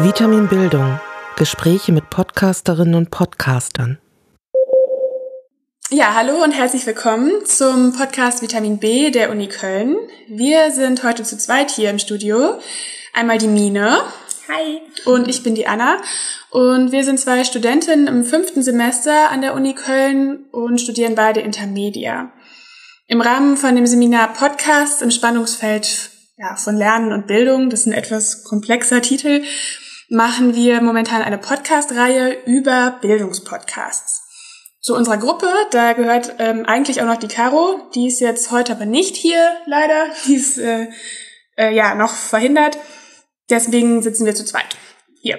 Vitamin Bildung. Gespräche mit Podcasterinnen und Podcastern. Ja, hallo und herzlich willkommen zum Podcast Vitamin B der Uni Köln. Wir sind heute zu zweit hier im Studio. Einmal die Mine. Hi. Und ich bin die Anna. Und wir sind zwei Studentinnen im fünften Semester an der Uni Köln und studieren beide Intermedia. Im Rahmen von dem Seminar Podcast im Spannungsfeld ja, von Lernen und Bildung, das ist ein etwas komplexer Titel, machen wir momentan eine Podcast-Reihe über Bildungspodcasts. Zu unserer Gruppe, da gehört ähm, eigentlich auch noch die Caro, die ist jetzt heute aber nicht hier, leider. Die ist äh, äh, ja noch verhindert. Deswegen sitzen wir zu zweit hier.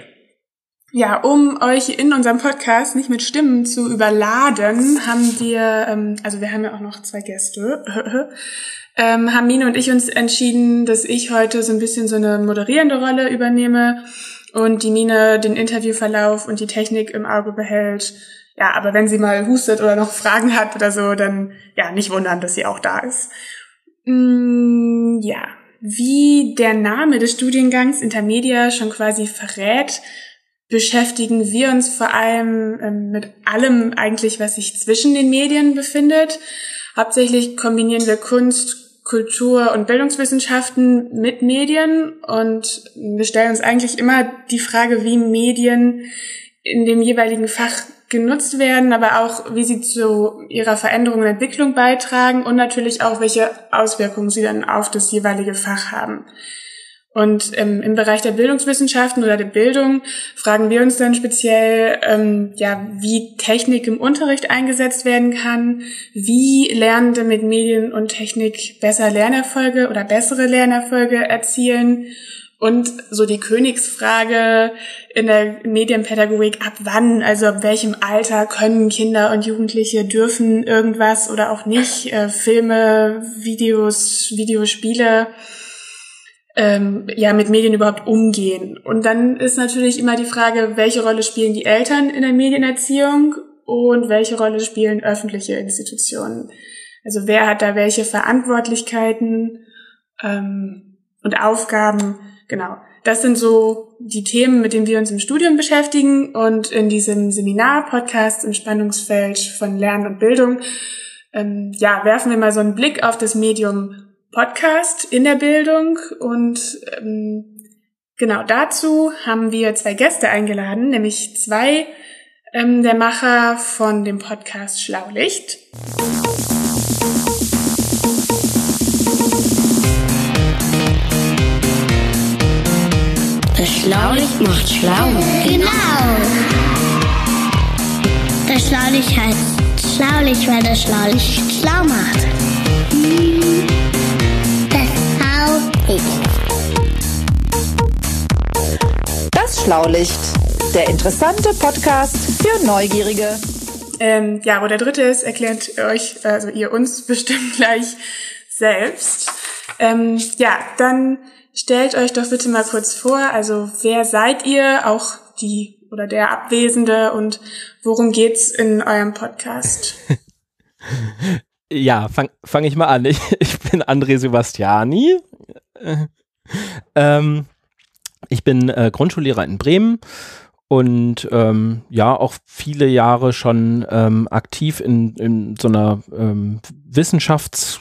Ja, um euch in unserem Podcast nicht mit Stimmen zu überladen, haben wir, ähm, also wir haben ja auch noch zwei Gäste, ähm, haben Mine und ich uns entschieden, dass ich heute so ein bisschen so eine moderierende Rolle übernehme und die Mine den Interviewverlauf und die Technik im Auge behält. Ja, aber wenn sie mal hustet oder noch Fragen hat oder so, dann ja, nicht wundern, dass sie auch da ist. Mm, ja, wie der Name des Studiengangs Intermedia schon quasi verrät, beschäftigen wir uns vor allem ähm, mit allem eigentlich, was sich zwischen den Medien befindet. Hauptsächlich kombinieren wir Kunst, Kultur und Bildungswissenschaften mit Medien und wir stellen uns eigentlich immer die Frage, wie Medien in dem jeweiligen Fach genutzt werden, aber auch wie sie zu ihrer Veränderung und Entwicklung beitragen und natürlich auch, welche Auswirkungen sie dann auf das jeweilige Fach haben. Und ähm, im Bereich der Bildungswissenschaften oder der Bildung fragen wir uns dann speziell, ähm, ja, wie Technik im Unterricht eingesetzt werden kann, wie Lernende mit Medien und Technik besser Lernerfolge oder bessere Lernerfolge erzielen und so die Königsfrage in der Medienpädagogik, ab wann, also ab welchem Alter können Kinder und Jugendliche dürfen irgendwas oder auch nicht, äh, Filme, Videos, Videospiele, ähm, ja, mit Medien überhaupt umgehen. Und dann ist natürlich immer die Frage, welche Rolle spielen die Eltern in der Medienerziehung und welche Rolle spielen öffentliche Institutionen. Also wer hat da welche Verantwortlichkeiten ähm, und Aufgaben Genau. Das sind so die Themen, mit denen wir uns im Studium beschäftigen und in diesem Seminar-Podcast im Spannungsfeld von Lernen und Bildung, ähm, ja, werfen wir mal so einen Blick auf das Medium Podcast in der Bildung und ähm, genau dazu haben wir zwei Gäste eingeladen, nämlich zwei ähm, der Macher von dem Podcast Schlaulicht. Das Schlaulicht macht schlau. Genau. Das Schlaulicht heißt Schlaulicht, weil das Schlaulicht schlau macht. Das Schlaulicht. Das Schlaulicht. Der interessante Podcast für Neugierige. Ähm, ja, wo der dritte ist, erklärt euch, also ihr uns bestimmt gleich selbst. Ähm, ja, dann Stellt euch doch bitte mal kurz vor, also wer seid ihr, auch die oder der Abwesende und worum geht's in eurem Podcast? ja, fange fang ich mal an. Ich, ich bin André Sebastiani. ähm, ich bin äh, Grundschullehrer in Bremen und ähm, ja, auch viele Jahre schon ähm, aktiv in, in so einer ähm, Wissenschafts-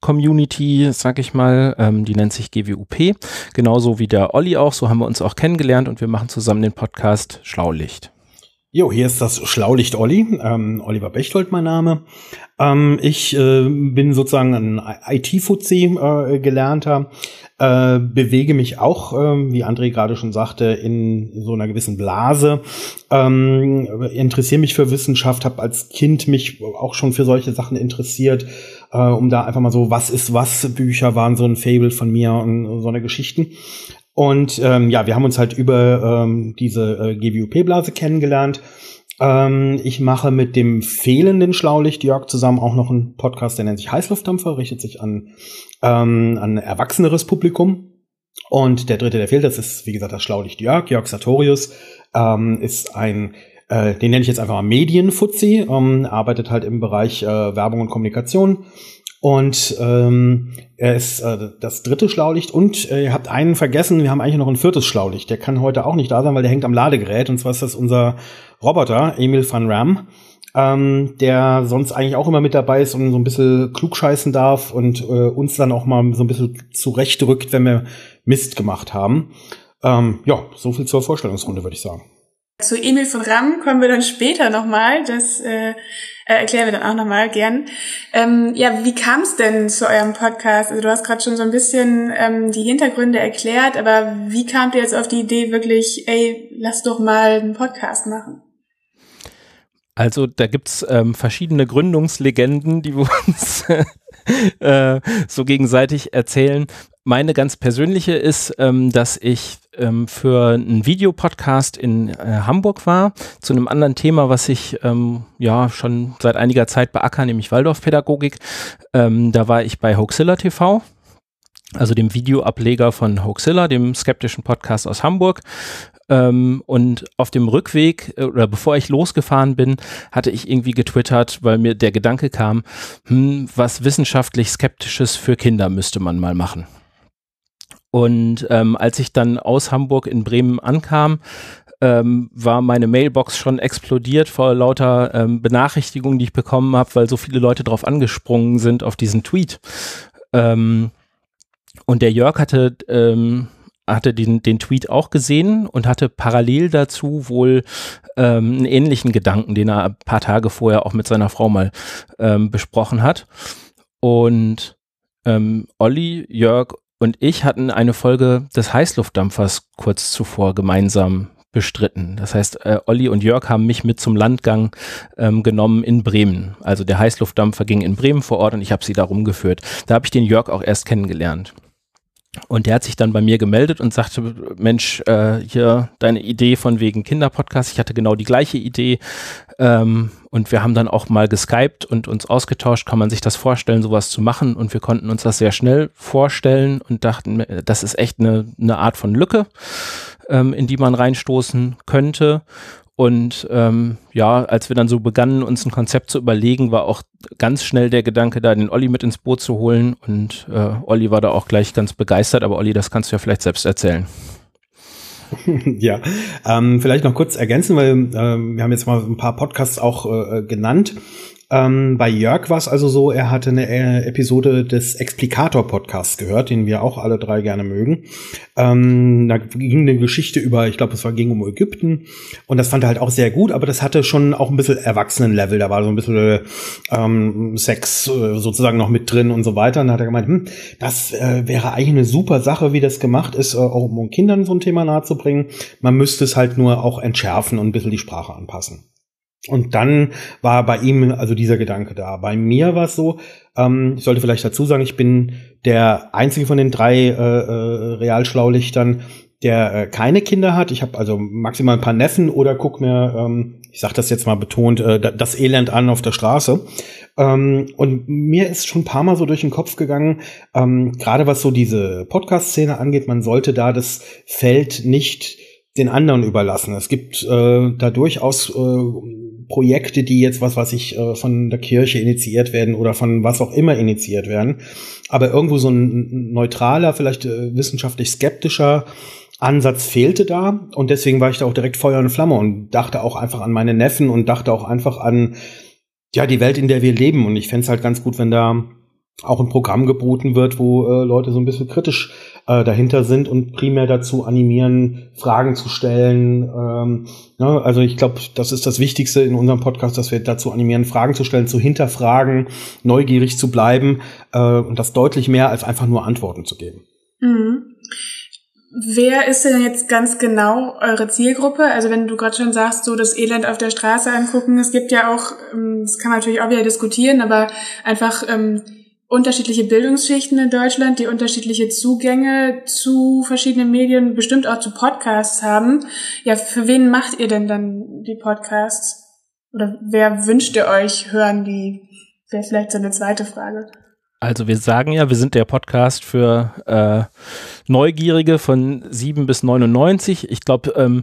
Community, sag ich mal, ähm, die nennt sich GWUP, genauso wie der Olli auch, so haben wir uns auch kennengelernt und wir machen zusammen den Podcast Schlaulicht. Jo, hier ist das Schlaulicht Olli, ähm, Oliver Bechtold mein Name. Ähm, ich äh, bin sozusagen ein IT-Fuzzi äh, gelernter, äh, bewege mich auch, äh, wie André gerade schon sagte, in so einer gewissen Blase. Ähm, interessiere mich für Wissenschaft, habe als Kind mich auch schon für solche Sachen interessiert äh, um da einfach mal so, was ist was, Bücher waren so ein Fable von mir und so eine Geschichten. Und ähm, ja, wir haben uns halt über ähm, diese äh, GWUP-Blase kennengelernt. Ähm, ich mache mit dem fehlenden Schlaulicht Jörg zusammen auch noch einen Podcast, der nennt sich Heißluftdampfer, richtet sich an, ähm, an erwachseneres Publikum. Und der dritte, der fehlt, das ist, wie gesagt, das Schlaulicht Jörg. Jörg Sartorius ähm, ist ein äh, den nenne ich jetzt einfach mal Medienfuzzi, ähm, arbeitet halt im Bereich äh, Werbung und Kommunikation Und ähm, er ist äh, das dritte Schlaulicht und äh, ihr habt einen vergessen, wir haben eigentlich noch ein viertes Schlaulicht. Der kann heute auch nicht da sein, weil der hängt am Ladegerät. Und zwar ist das unser Roboter, Emil van Ram, ähm, der sonst eigentlich auch immer mit dabei ist und so ein bisschen klugscheißen darf und äh, uns dann auch mal so ein bisschen zurechtrückt, wenn wir Mist gemacht haben. Ähm, ja, so viel zur Vorstellungsrunde, würde ich sagen. Zu Emil von Ram kommen wir dann später nochmal. Das äh, erklären wir dann auch nochmal gern. Ähm, ja, wie kam es denn zu eurem Podcast? Also du hast gerade schon so ein bisschen ähm, die Hintergründe erklärt, aber wie kamt ihr jetzt auf die Idee wirklich, ey, lass doch mal einen Podcast machen? Also da gibt's ähm, verschiedene Gründungslegenden, die wir uns äh, so gegenseitig erzählen. Meine ganz persönliche ist, ähm, dass ich ähm, für einen Videopodcast in äh, Hamburg war, zu einem anderen Thema, was ich ähm, ja schon seit einiger Zeit beackere, nämlich Waldorfpädagogik. Ähm, da war ich bei Hoaxilla TV also dem Videoableger von Hoaxilla, dem skeptischen Podcast aus Hamburg. Ähm, und auf dem Rückweg äh, oder bevor ich losgefahren bin, hatte ich irgendwie getwittert, weil mir der Gedanke kam, hm, was wissenschaftlich Skeptisches für Kinder müsste man mal machen. Und ähm, als ich dann aus Hamburg in Bremen ankam, ähm, war meine Mailbox schon explodiert vor lauter ähm, Benachrichtigungen, die ich bekommen habe, weil so viele Leute drauf angesprungen sind auf diesen Tweet. Ähm, und der Jörg hatte, ähm, hatte den, den Tweet auch gesehen und hatte parallel dazu wohl ähm, einen ähnlichen Gedanken, den er ein paar Tage vorher auch mit seiner Frau mal ähm, besprochen hat. Und ähm, Olli, Jörg und ich hatten eine Folge des Heißluftdampfers kurz zuvor gemeinsam bestritten. Das heißt, äh, Olli und Jörg haben mich mit zum Landgang ähm, genommen in Bremen. Also der Heißluftdampfer ging in Bremen vor Ort und ich habe sie da rumgeführt. Da habe ich den Jörg auch erst kennengelernt. Und der hat sich dann bei mir gemeldet und sagte, Mensch, äh, hier deine Idee von wegen Kinderpodcast. Ich hatte genau die gleiche Idee. Ähm, und wir haben dann auch mal geskypt und uns ausgetauscht. Kann man sich das vorstellen, sowas zu machen? Und wir konnten uns das sehr schnell vorstellen und dachten, das ist echt eine, eine Art von Lücke, ähm, in die man reinstoßen könnte. Und ähm, ja, als wir dann so begannen, uns ein Konzept zu überlegen, war auch ganz schnell der Gedanke, da den Olli mit ins Boot zu holen. Und äh, Olli war da auch gleich ganz begeistert. Aber Olli, das kannst du ja vielleicht selbst erzählen. ja, ähm, vielleicht noch kurz ergänzen, weil ähm, wir haben jetzt mal ein paar Podcasts auch äh, genannt. Ähm, bei Jörg war es also so, er hatte eine äh, Episode des Explikator-Podcasts gehört, den wir auch alle drei gerne mögen. Ähm, da ging eine Geschichte über, ich glaube, es war ging um Ägypten und das fand er halt auch sehr gut, aber das hatte schon auch ein bisschen Erwachsenenlevel, da war so ein bisschen ähm, Sex äh, sozusagen noch mit drin und so weiter. Und da hat er gemeint, hm, das äh, wäre eigentlich eine super Sache, wie das gemacht ist, äh, auch um Kindern so ein Thema nahezubringen. Man müsste es halt nur auch entschärfen und ein bisschen die Sprache anpassen. Und dann war bei ihm also dieser Gedanke da. Bei mir war es so, ähm, ich sollte vielleicht dazu sagen, ich bin der einzige von den drei äh, äh, Realschlaulichtern, der äh, keine Kinder hat. Ich habe also maximal ein paar Neffen oder guck mir, ähm, ich sage das jetzt mal betont, äh, das Elend an auf der Straße. Ähm, und mir ist schon ein paar Mal so durch den Kopf gegangen, ähm, gerade was so diese Podcast-Szene angeht, man sollte da das Feld nicht den anderen überlassen. Es gibt äh, da durchaus äh, Projekte, die jetzt was, was ich äh, von der Kirche initiiert werden oder von was auch immer initiiert werden. Aber irgendwo so ein neutraler, vielleicht äh, wissenschaftlich skeptischer Ansatz fehlte da und deswegen war ich da auch direkt Feuer und Flamme und dachte auch einfach an meine Neffen und dachte auch einfach an ja die Welt, in der wir leben und ich fände es halt ganz gut, wenn da auch ein Programm geboten wird, wo äh, Leute so ein bisschen kritisch äh, dahinter sind und primär dazu animieren, Fragen zu stellen. Ähm, ne? Also ich glaube, das ist das Wichtigste in unserem Podcast, dass wir dazu animieren, Fragen zu stellen, zu hinterfragen, neugierig zu bleiben äh, und das deutlich mehr als einfach nur Antworten zu geben. Mhm. Wer ist denn jetzt ganz genau eure Zielgruppe? Also wenn du gerade schon sagst, so das Elend auf der Straße angucken, es gibt ja auch, ähm, das kann man natürlich auch wieder diskutieren, aber einfach ähm, unterschiedliche Bildungsschichten in Deutschland, die unterschiedliche Zugänge zu verschiedenen Medien, bestimmt auch zu Podcasts haben. Ja, für wen macht ihr denn dann die Podcasts? Oder wer wünscht ihr euch hören die? Wäre vielleicht so eine zweite Frage. Also wir sagen ja, wir sind der Podcast für äh, Neugierige von 7 bis 99. Ich glaube, ähm,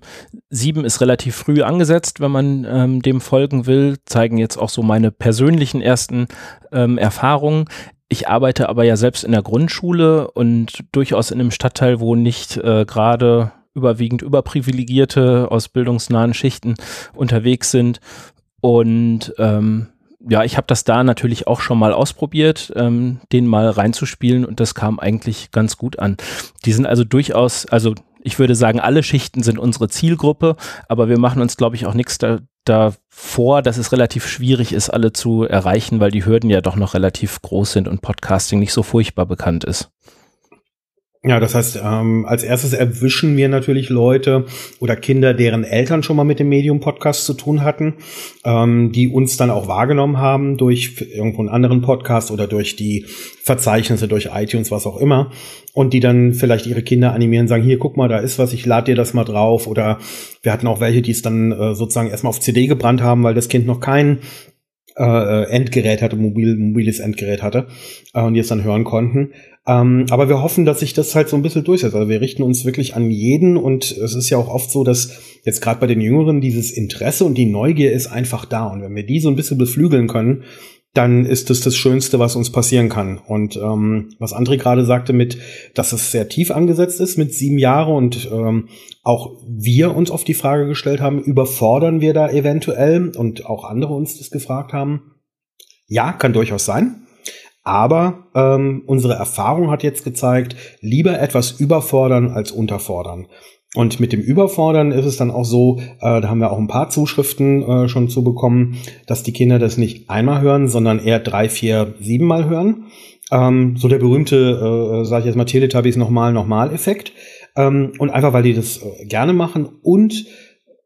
7 ist relativ früh angesetzt, wenn man ähm, dem folgen will. Zeigen jetzt auch so meine persönlichen ersten ähm, Erfahrungen ich arbeite aber ja selbst in der Grundschule und durchaus in einem Stadtteil, wo nicht äh, gerade überwiegend überprivilegierte aus bildungsnahen Schichten unterwegs sind. Und ähm, ja, ich habe das da natürlich auch schon mal ausprobiert, ähm, den mal reinzuspielen und das kam eigentlich ganz gut an. Die sind also durchaus, also ich würde sagen, alle Schichten sind unsere Zielgruppe, aber wir machen uns, glaube ich, auch nichts da, davor, dass es relativ schwierig ist, alle zu erreichen, weil die Hürden ja doch noch relativ groß sind und Podcasting nicht so furchtbar bekannt ist. Ja, das heißt, ähm, als erstes erwischen wir natürlich Leute oder Kinder, deren Eltern schon mal mit dem Medium Podcast zu tun hatten, ähm, die uns dann auch wahrgenommen haben durch irgendwo einen anderen Podcast oder durch die Verzeichnisse, durch iTunes, was auch immer. Und die dann vielleicht ihre Kinder animieren, sagen, hier, guck mal, da ist was, ich lade dir das mal drauf. Oder wir hatten auch welche, die es dann äh, sozusagen erstmal auf CD gebrannt haben, weil das Kind noch kein äh, Endgerät hatte, mobil, mobiles Endgerät hatte äh, und es dann hören konnten. Ähm, aber wir hoffen, dass sich das halt so ein bisschen durchsetzt. Also wir richten uns wirklich an jeden und es ist ja auch oft so, dass jetzt gerade bei den Jüngeren dieses Interesse und die Neugier ist einfach da. Und wenn wir die so ein bisschen beflügeln können, dann ist das das Schönste, was uns passieren kann. Und ähm, was André gerade sagte mit, dass es sehr tief angesetzt ist mit sieben Jahren und ähm, auch wir uns auf die Frage gestellt haben, überfordern wir da eventuell und auch andere uns das gefragt haben. Ja, kann durchaus sein. Aber ähm, unsere Erfahrung hat jetzt gezeigt, lieber etwas überfordern als unterfordern. Und mit dem Überfordern ist es dann auch so, äh, da haben wir auch ein paar Zuschriften äh, schon zu bekommen, dass die Kinder das nicht einmal hören, sondern eher drei, vier, sieben Mal hören. Ähm, so der berühmte, äh, sage ich jetzt mal, Teletubbies nochmal, nochmal Effekt. Ähm, und einfach, weil die das äh, gerne machen und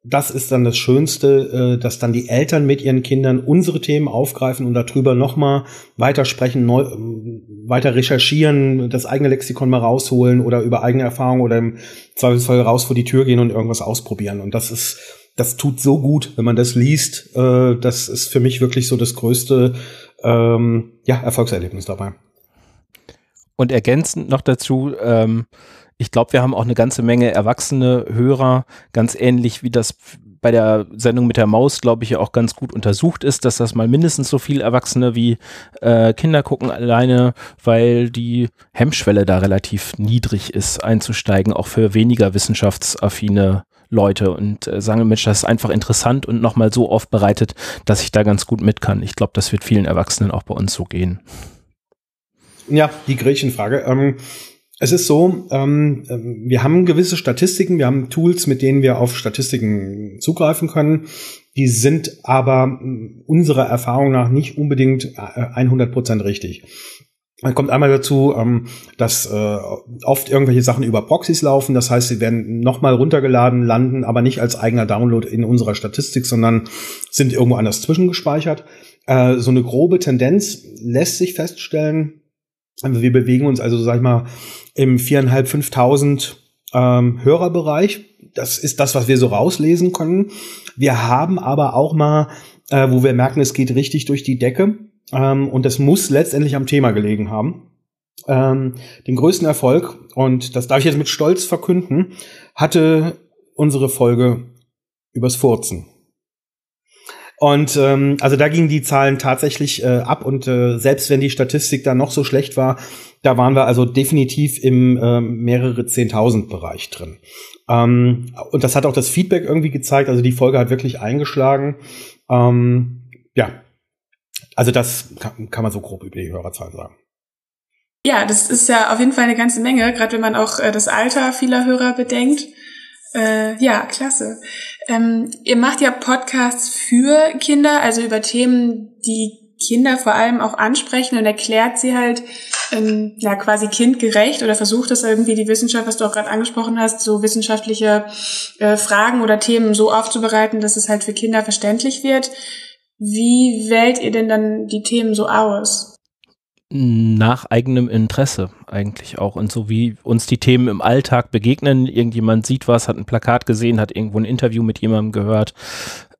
das ist dann das Schönste, äh, dass dann die Eltern mit ihren Kindern unsere Themen aufgreifen und darüber nochmal weitersprechen, neu, weiter recherchieren, das eigene Lexikon mal rausholen oder über eigene Erfahrungen oder im Zweifelsfall raus vor die Tür gehen und irgendwas ausprobieren. Und das ist, das tut so gut, wenn man das liest. Äh, das ist für mich wirklich so das größte ähm, ja, Erfolgserlebnis dabei. Und ergänzend noch dazu, ähm, ich glaube, wir haben auch eine ganze Menge erwachsene Hörer, ganz ähnlich wie das bei der Sendung mit der Maus, glaube ich, ja auch ganz gut untersucht ist, dass das mal mindestens so viel Erwachsene wie äh, Kinder gucken alleine, weil die Hemmschwelle da relativ niedrig ist, einzusteigen, auch für weniger wissenschaftsaffine Leute und äh, sagen, Mensch, das ist einfach interessant und nochmal so aufbereitet, dass ich da ganz gut mit kann. Ich glaube, das wird vielen Erwachsenen auch bei uns so gehen. Ja, die Gretchenfrage. Ähm, es ist so, ähm, wir haben gewisse Statistiken, wir haben Tools, mit denen wir auf Statistiken zugreifen können. Die sind aber unserer Erfahrung nach nicht unbedingt 100 äh, Prozent richtig. Man kommt einmal dazu, ähm, dass äh, oft irgendwelche Sachen über Proxys laufen. Das heißt, sie werden nochmal runtergeladen, landen aber nicht als eigener Download in unserer Statistik, sondern sind irgendwo anders zwischengespeichert. Äh, so eine grobe Tendenz lässt sich feststellen. Also wir bewegen uns also, sag ich mal, im viereinhalb, fünftausend ähm, Hörerbereich. Das ist das, was wir so rauslesen können. Wir haben aber auch mal, äh, wo wir merken, es geht richtig durch die Decke. Ähm, und das muss letztendlich am Thema gelegen haben. Ähm, den größten Erfolg, und das darf ich jetzt mit Stolz verkünden, hatte unsere Folge übers Furzen. Und ähm, also da gingen die Zahlen tatsächlich äh, ab und äh, selbst wenn die Statistik dann noch so schlecht war, da waren wir also definitiv im äh, mehrere Zehntausend Bereich drin. Ähm, und das hat auch das Feedback irgendwie gezeigt. Also die Folge hat wirklich eingeschlagen. Ähm, ja, also das kann, kann man so grob über die Hörerzahlen sagen. Ja, das ist ja auf jeden Fall eine ganze Menge, gerade wenn man auch äh, das Alter vieler Hörer bedenkt. Äh, ja, klasse. Ähm, ihr macht ja Podcasts für Kinder, also über Themen, die Kinder vor allem auch ansprechen und erklärt sie halt ähm, ja quasi kindgerecht oder versucht das irgendwie die Wissenschaft, was du auch gerade angesprochen hast, so wissenschaftliche äh, Fragen oder Themen so aufzubereiten, dass es halt für Kinder verständlich wird. Wie wählt ihr denn dann die Themen so aus? Nach eigenem Interesse eigentlich auch und so wie uns die Themen im Alltag begegnen. Irgendjemand sieht was, hat ein Plakat gesehen, hat irgendwo ein Interview mit jemandem gehört,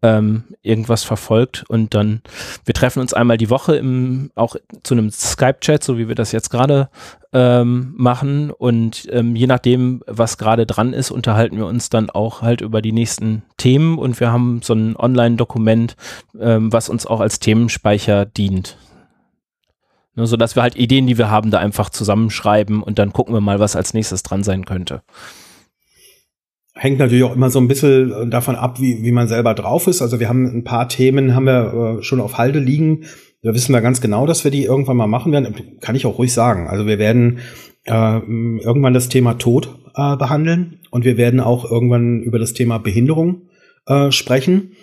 ähm, irgendwas verfolgt und dann, wir treffen uns einmal die Woche im, auch zu einem Skype-Chat, so wie wir das jetzt gerade ähm, machen und ähm, je nachdem, was gerade dran ist, unterhalten wir uns dann auch halt über die nächsten Themen und wir haben so ein Online-Dokument, ähm, was uns auch als Themenspeicher dient. Ne, so dass wir halt Ideen, die wir haben, da einfach zusammenschreiben und dann gucken wir mal, was als nächstes dran sein könnte. Hängt natürlich auch immer so ein bisschen davon ab, wie, wie man selber drauf ist. Also wir haben ein paar Themen, haben wir äh, schon auf Halde liegen. Da wissen wir ganz genau, dass wir die irgendwann mal machen werden. Kann ich auch ruhig sagen. Also wir werden äh, irgendwann das Thema Tod äh, behandeln und wir werden auch irgendwann über das Thema Behinderung äh, sprechen.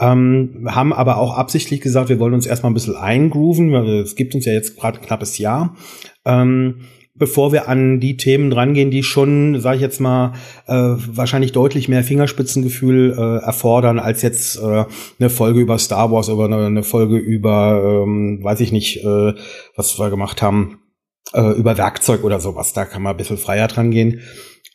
Ähm, haben aber auch absichtlich gesagt, wir wollen uns erstmal ein bisschen eingrooven. Es gibt uns ja jetzt gerade ein knappes Jahr. Ähm, bevor wir an die Themen rangehen, die schon, sage ich jetzt mal, äh, wahrscheinlich deutlich mehr Fingerspitzengefühl äh, erfordern als jetzt äh, eine Folge über Star Wars oder eine, eine Folge über, ähm, weiß ich nicht, äh, was wir gemacht haben, äh, über Werkzeug oder sowas. Da kann man ein bisschen freier dran gehen.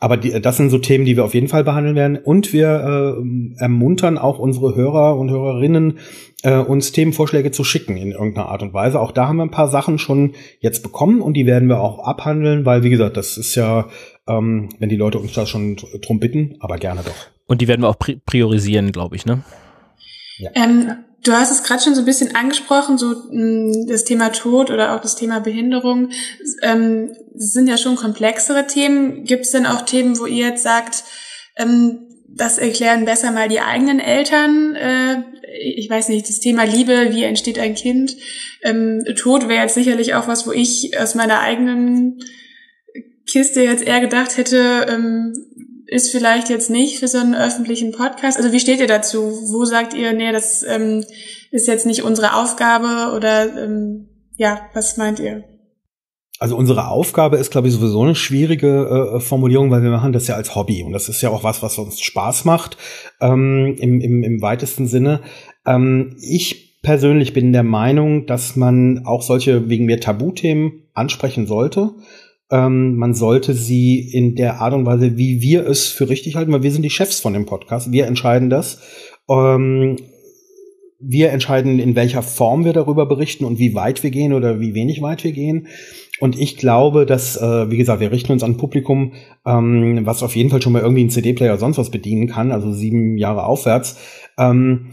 Aber die, das sind so Themen, die wir auf jeden Fall behandeln werden. Und wir äh, ermuntern auch unsere Hörer und Hörerinnen, äh, uns Themenvorschläge zu schicken in irgendeiner Art und Weise. Auch da haben wir ein paar Sachen schon jetzt bekommen und die werden wir auch abhandeln, weil, wie gesagt, das ist ja, ähm, wenn die Leute uns da schon drum bitten, aber gerne doch. Und die werden wir auch priorisieren, glaube ich, ne? Ja. Ähm, Du hast es gerade schon so ein bisschen angesprochen, so mh, das Thema Tod oder auch das Thema Behinderung. Ähm, sind ja schon komplexere Themen. Gibt es denn auch Themen, wo ihr jetzt sagt, ähm, das erklären besser mal die eigenen Eltern? Äh, ich weiß nicht, das Thema Liebe, wie entsteht ein Kind? Ähm, Tod wäre jetzt sicherlich auch was, wo ich aus meiner eigenen Kiste jetzt eher gedacht hätte, ähm, ist vielleicht jetzt nicht für so einen öffentlichen Podcast. Also wie steht ihr dazu? Wo sagt ihr, nee, das ähm, ist jetzt nicht unsere Aufgabe oder ähm, ja, was meint ihr? Also unsere Aufgabe ist, glaube ich, sowieso eine schwierige äh, Formulierung, weil wir machen das ja als Hobby und das ist ja auch was, was uns Spaß macht ähm, im, im, im weitesten Sinne. Ähm, ich persönlich bin der Meinung, dass man auch solche wegen mir Tabuthemen ansprechen sollte ähm, man sollte sie in der Art und Weise, wie wir es für richtig halten, weil wir sind die Chefs von dem Podcast. Wir entscheiden das. Ähm, wir entscheiden, in welcher Form wir darüber berichten und wie weit wir gehen oder wie wenig weit wir gehen. Und ich glaube, dass, äh, wie gesagt, wir richten uns an ein Publikum, ähm, was auf jeden Fall schon mal irgendwie einen CD-Player sonst was bedienen kann, also sieben Jahre aufwärts. Ähm,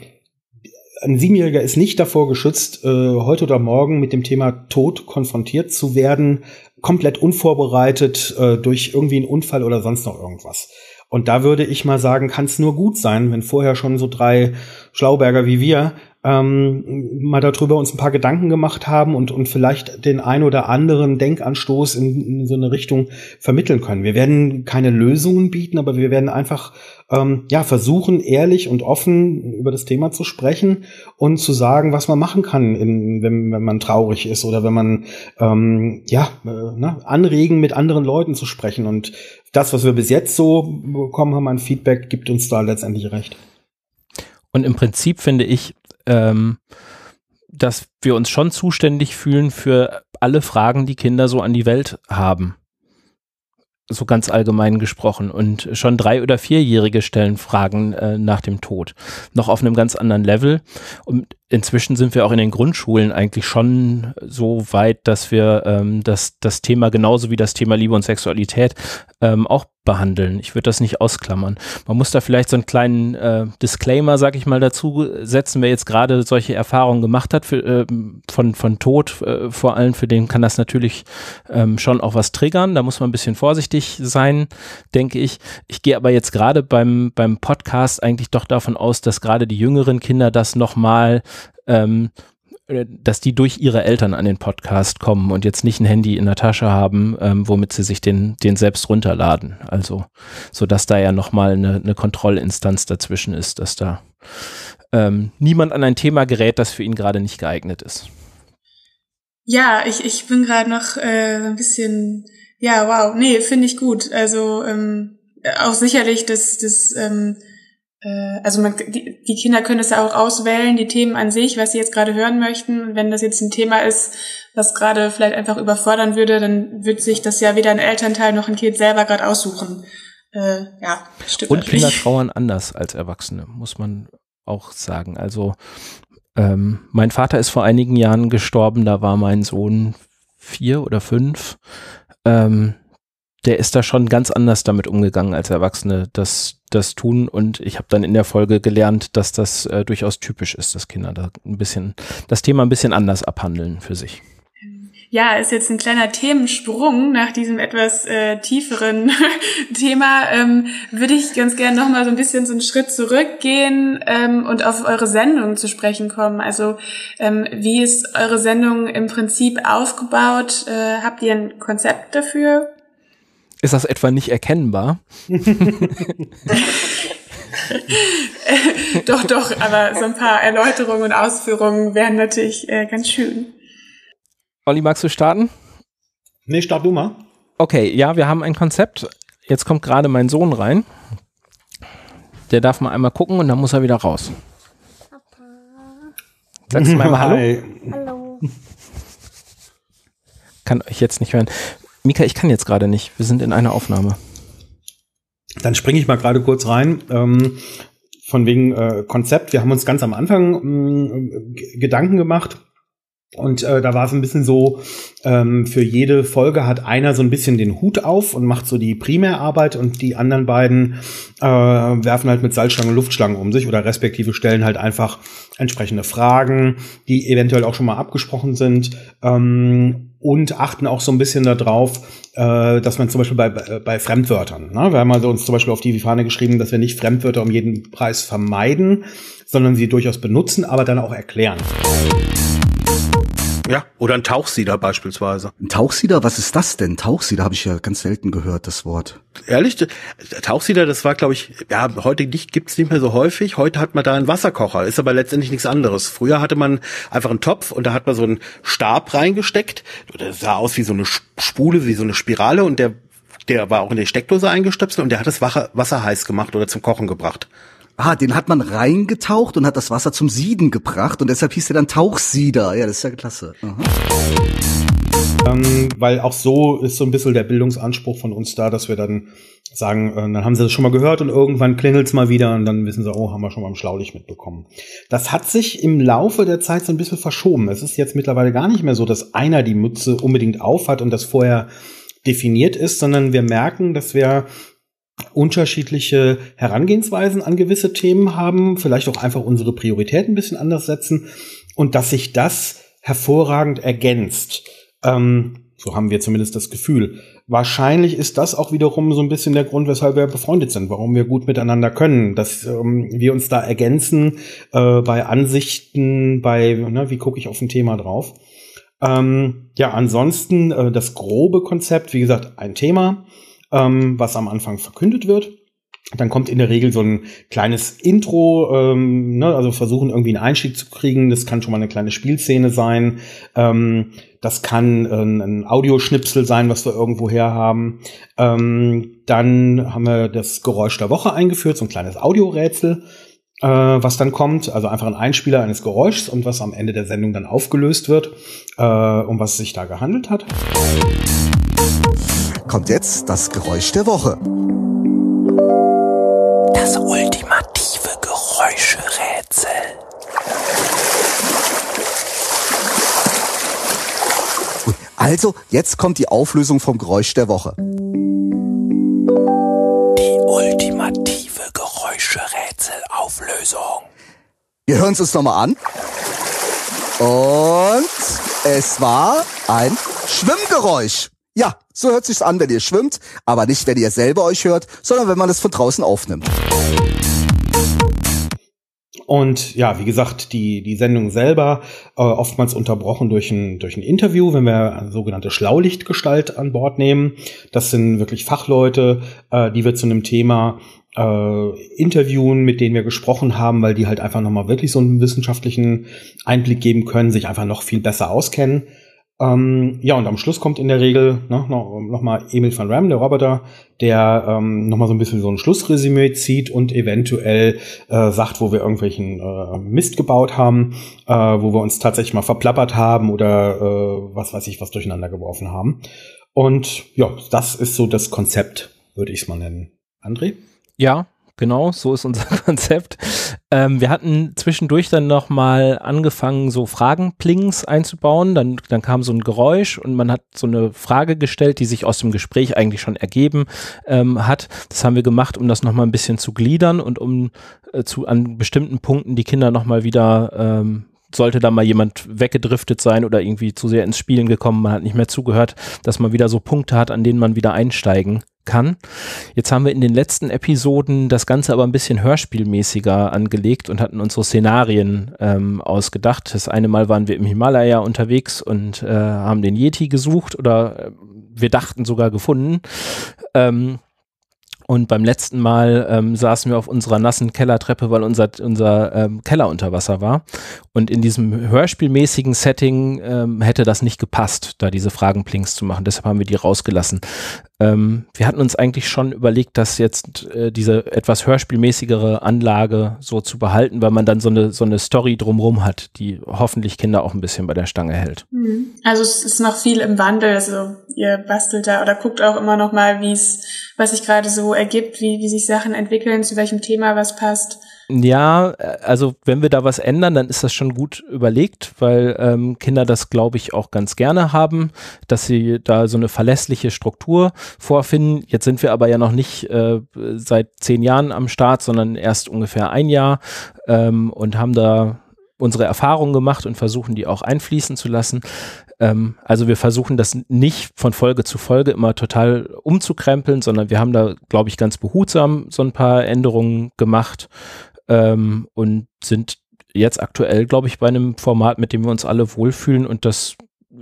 ein Siebenjähriger ist nicht davor geschützt, äh, heute oder morgen mit dem Thema Tod konfrontiert zu werden, komplett unvorbereitet äh, durch irgendwie einen Unfall oder sonst noch irgendwas. Und da würde ich mal sagen, kann es nur gut sein, wenn vorher schon so drei Schlauberger wie wir ähm, mal darüber uns ein paar Gedanken gemacht haben und, und vielleicht den ein oder anderen Denkanstoß in, in so eine Richtung vermitteln können. Wir werden keine Lösungen bieten, aber wir werden einfach ähm, ja versuchen, ehrlich und offen über das Thema zu sprechen und zu sagen, was man machen kann, in, wenn, wenn man traurig ist oder wenn man ähm, ja äh, ne, anregen, mit anderen Leuten zu sprechen. Und das, was wir bis jetzt so bekommen haben an Feedback, gibt uns da letztendlich recht. Und im Prinzip finde ich, ähm, dass wir uns schon zuständig fühlen für alle Fragen, die Kinder so an die Welt haben. So ganz allgemein gesprochen. Und schon drei- oder vierjährige stellen Fragen äh, nach dem Tod. Noch auf einem ganz anderen Level. Und inzwischen sind wir auch in den Grundschulen eigentlich schon so weit, dass wir ähm, das, das Thema genauso wie das Thema Liebe und Sexualität ähm, auch behandeln. Ich würde das nicht ausklammern. Man muss da vielleicht so einen kleinen äh, Disclaimer, sag ich mal, dazu setzen, wer jetzt gerade solche Erfahrungen gemacht hat, für, äh, von, von Tod äh, vor allem, für den kann das natürlich ähm, schon auch was triggern. Da muss man ein bisschen vorsichtig sein, denke ich. Ich gehe aber jetzt gerade beim, beim Podcast eigentlich doch davon aus, dass gerade die jüngeren Kinder das nochmal ähm, äh, dass die durch ihre Eltern an den Podcast kommen und jetzt nicht ein Handy in der Tasche haben, ähm, womit sie sich den, den selbst runterladen. Also, so dass da ja nochmal eine, eine Kontrollinstanz dazwischen ist, dass da ähm, niemand an ein Thema gerät, das für ihn gerade nicht geeignet ist. Ja, ich, ich bin gerade noch äh, ein bisschen, ja, wow, nee, finde ich gut. Also ähm, auch sicherlich das, das ähm, äh, also man, die, die Kinder können es ja auch auswählen, die Themen an sich, was sie jetzt gerade hören möchten. wenn das jetzt ein Thema ist, was gerade vielleicht einfach überfordern würde, dann wird sich das ja weder ein Elternteil noch ein Kind selber gerade aussuchen. Äh, ja, stimmt. Und Kinder trauern anders als Erwachsene, muss man auch sagen. Also ähm, mein Vater ist vor einigen Jahren gestorben, da war mein Sohn vier oder fünf. Ähm, der ist da schon ganz anders damit umgegangen als Erwachsene das, das tun. Und ich habe dann in der Folge gelernt, dass das äh, durchaus typisch ist, dass Kinder da ein bisschen, das Thema ein bisschen anders abhandeln für sich. ja, ist jetzt ein kleiner Themensprung nach diesem etwas äh, tieferen Thema. Ähm, würde ich ganz gerne noch mal so ein bisschen so einen Schritt zurückgehen ähm, und auf eure Sendung zu sprechen kommen. Also ähm, wie ist eure Sendung im Prinzip aufgebaut? Äh, habt ihr ein Konzept dafür? Ist das etwa nicht erkennbar? doch, doch, aber so ein paar Erläuterungen und Ausführungen wären natürlich äh, ganz schön. Olli, magst du starten? Nee, start du mal. Okay, ja, wir haben ein Konzept. Jetzt kommt gerade mein Sohn rein. Der darf mal einmal gucken und dann muss er wieder raus. Papa. Sagst du mal einmal Hallo? Hallo. Kann euch jetzt nicht hören. Mika, ich kann jetzt gerade nicht. Wir sind in einer Aufnahme. Dann springe ich mal gerade kurz rein. Ähm, von wegen äh, Konzept. Wir haben uns ganz am Anfang ähm, Gedanken gemacht und äh, da war es ein bisschen so, ähm, für jede Folge hat einer so ein bisschen den Hut auf und macht so die Primärarbeit und die anderen beiden äh, werfen halt mit Salzstangen Luftschlangen um sich oder respektive stellen halt einfach entsprechende Fragen, die eventuell auch schon mal abgesprochen sind ähm, und achten auch so ein bisschen darauf, äh, dass man zum Beispiel bei, bei Fremdwörtern, ne? wir haben also uns zum Beispiel auf die Fahne geschrieben, dass wir nicht Fremdwörter um jeden Preis vermeiden, sondern sie durchaus benutzen, aber dann auch erklären. Ja, oder ein Tauchsieder beispielsweise. Ein Tauchsieder, was ist das denn? Tauchsieder habe ich ja ganz selten gehört, das Wort. Ehrlich, Tauchsieder, das war, glaube ich, ja, heute nicht, gibt's nicht mehr so häufig. Heute hat man da einen Wasserkocher, ist aber letztendlich nichts anderes. Früher hatte man einfach einen Topf und da hat man so einen Stab reingesteckt. Das sah aus wie so eine Spule, wie so eine Spirale und der der war auch in die Steckdose eingestöpselt und der hat das Wasser heiß gemacht oder zum Kochen gebracht. Ah, den hat man reingetaucht und hat das Wasser zum Sieden gebracht und deshalb hieß der dann Tauchsieder. Ja, das ist ja klasse. Ähm, weil auch so ist so ein bisschen der Bildungsanspruch von uns da, dass wir dann sagen, äh, dann haben sie das schon mal gehört und irgendwann klingelt's mal wieder und dann wissen sie, oh, haben wir schon mal im Schlaulicht mitbekommen. Das hat sich im Laufe der Zeit so ein bisschen verschoben. Es ist jetzt mittlerweile gar nicht mehr so, dass einer die Mütze unbedingt aufhat und das vorher definiert ist, sondern wir merken, dass wir unterschiedliche Herangehensweisen an gewisse Themen haben, vielleicht auch einfach unsere Prioritäten ein bisschen anders setzen und dass sich das hervorragend ergänzt. Ähm, so haben wir zumindest das Gefühl. Wahrscheinlich ist das auch wiederum so ein bisschen der Grund, weshalb wir befreundet sind, warum wir gut miteinander können, dass ähm, wir uns da ergänzen äh, bei Ansichten, bei ne, wie gucke ich auf ein Thema drauf. Ähm, ja, ansonsten äh, das grobe Konzept, wie gesagt, ein Thema, ähm, was am Anfang verkündet wird. Dann kommt in der Regel so ein kleines Intro, ähm, ne, also versuchen irgendwie einen Einstieg zu kriegen. Das kann schon mal eine kleine Spielszene sein. Ähm, das kann äh, ein Audioschnipsel sein, was wir irgendwo her haben. Ähm, dann haben wir das Geräusch der Woche eingeführt, so ein kleines Audiorätsel, äh, was dann kommt. Also einfach ein Einspieler eines Geräuschs und was am Ende der Sendung dann aufgelöst wird, äh, um was es sich da gehandelt hat kommt jetzt das Geräusch der Woche. Das ultimative Geräuscherätsel. Also, jetzt kommt die Auflösung vom Geräusch der Woche. Die ultimative Geräuscherätselauflösung. Wir hören es uns nochmal an. Und es war ein Schwimmgeräusch. Ja, so hört sich's an, wenn ihr schwimmt, aber nicht, wenn ihr selber euch hört, sondern wenn man es von draußen aufnimmt. Und ja, wie gesagt, die, die Sendung selber äh, oftmals unterbrochen durch ein, durch ein Interview, wenn wir eine sogenannte Schlaulichtgestalt an Bord nehmen. Das sind wirklich Fachleute, äh, die wir zu einem Thema äh, interviewen, mit denen wir gesprochen haben, weil die halt einfach nochmal wirklich so einen wissenschaftlichen Einblick geben können, sich einfach noch viel besser auskennen. Ähm, ja, und am Schluss kommt in der Regel ne, noch, noch Emil van Ram, der Roboter, der ähm, noch so ein bisschen so ein Schlussresümee zieht und eventuell äh, sagt, wo wir irgendwelchen äh, Mist gebaut haben, äh, wo wir uns tatsächlich mal verplappert haben oder äh, was weiß ich, was durcheinander geworfen haben. Und ja, das ist so das Konzept, würde ich es mal nennen. André? Ja, genau, so ist unser Konzept. Ähm, wir hatten zwischendurch dann nochmal angefangen, so Fragenplings einzubauen. Dann, dann kam so ein Geräusch und man hat so eine Frage gestellt, die sich aus dem Gespräch eigentlich schon ergeben ähm, hat. Das haben wir gemacht, um das nochmal ein bisschen zu gliedern und um äh, zu an bestimmten Punkten die Kinder nochmal wieder ähm, sollte da mal jemand weggedriftet sein oder irgendwie zu sehr ins Spielen gekommen, man hat nicht mehr zugehört, dass man wieder so Punkte hat, an denen man wieder einsteigen kann. Jetzt haben wir in den letzten Episoden das Ganze aber ein bisschen hörspielmäßiger angelegt und hatten unsere Szenarien ähm, ausgedacht. Das eine Mal waren wir im Himalaya unterwegs und äh, haben den Yeti gesucht oder äh, wir dachten sogar gefunden. Ähm, und beim letzten Mal ähm, saßen wir auf unserer nassen Kellertreppe, weil unser, unser ähm, Keller unter Wasser war. Und in diesem hörspielmäßigen Setting ähm, hätte das nicht gepasst, da diese Fragenplinks zu machen. Deshalb haben wir die rausgelassen. Ähm, wir hatten uns eigentlich schon überlegt, dass jetzt äh, diese etwas hörspielmäßigere Anlage so zu behalten, weil man dann so eine, so eine Story drumrum hat, die hoffentlich Kinder auch ein bisschen bei der Stange hält. Mhm. Also es ist noch viel im Wandel. Also ihr bastelt da oder guckt auch immer noch mal, wie es, was sich gerade so ergibt, wie, wie sich Sachen entwickeln, zu welchem Thema was passt. Ja, also wenn wir da was ändern, dann ist das schon gut überlegt, weil ähm, Kinder das, glaube ich, auch ganz gerne haben, dass sie da so eine verlässliche Struktur vorfinden. Jetzt sind wir aber ja noch nicht äh, seit zehn Jahren am Start, sondern erst ungefähr ein Jahr ähm, und haben da unsere Erfahrungen gemacht und versuchen die auch einfließen zu lassen. Ähm, also wir versuchen das nicht von Folge zu Folge immer total umzukrempeln, sondern wir haben da, glaube ich, ganz behutsam so ein paar Änderungen gemacht ähm, und sind jetzt aktuell, glaube ich, bei einem Format, mit dem wir uns alle wohlfühlen und das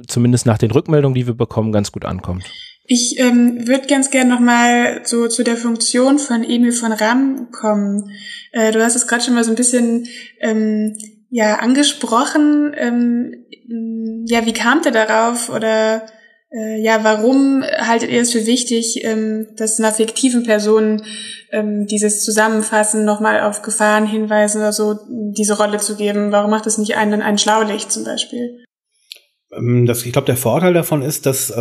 zumindest nach den Rückmeldungen, die wir bekommen, ganz gut ankommt. Ich ähm, würde ganz gerne nochmal so zu der Funktion von Emil von Ram kommen. Äh, du hast es gerade schon mal so ein bisschen ähm, ja angesprochen. Ähm, ja, wie kamt ihr darauf oder äh, ja, warum haltet ihr es für wichtig, ähm, dass einer fiktiven Person ähm, dieses Zusammenfassen nochmal auf Gefahren hinweisen oder so diese Rolle zu geben? Warum macht es nicht einen ein Schlaulicht zum Beispiel? Ähm, das, ich glaube, der Vorteil davon ist, dass äh,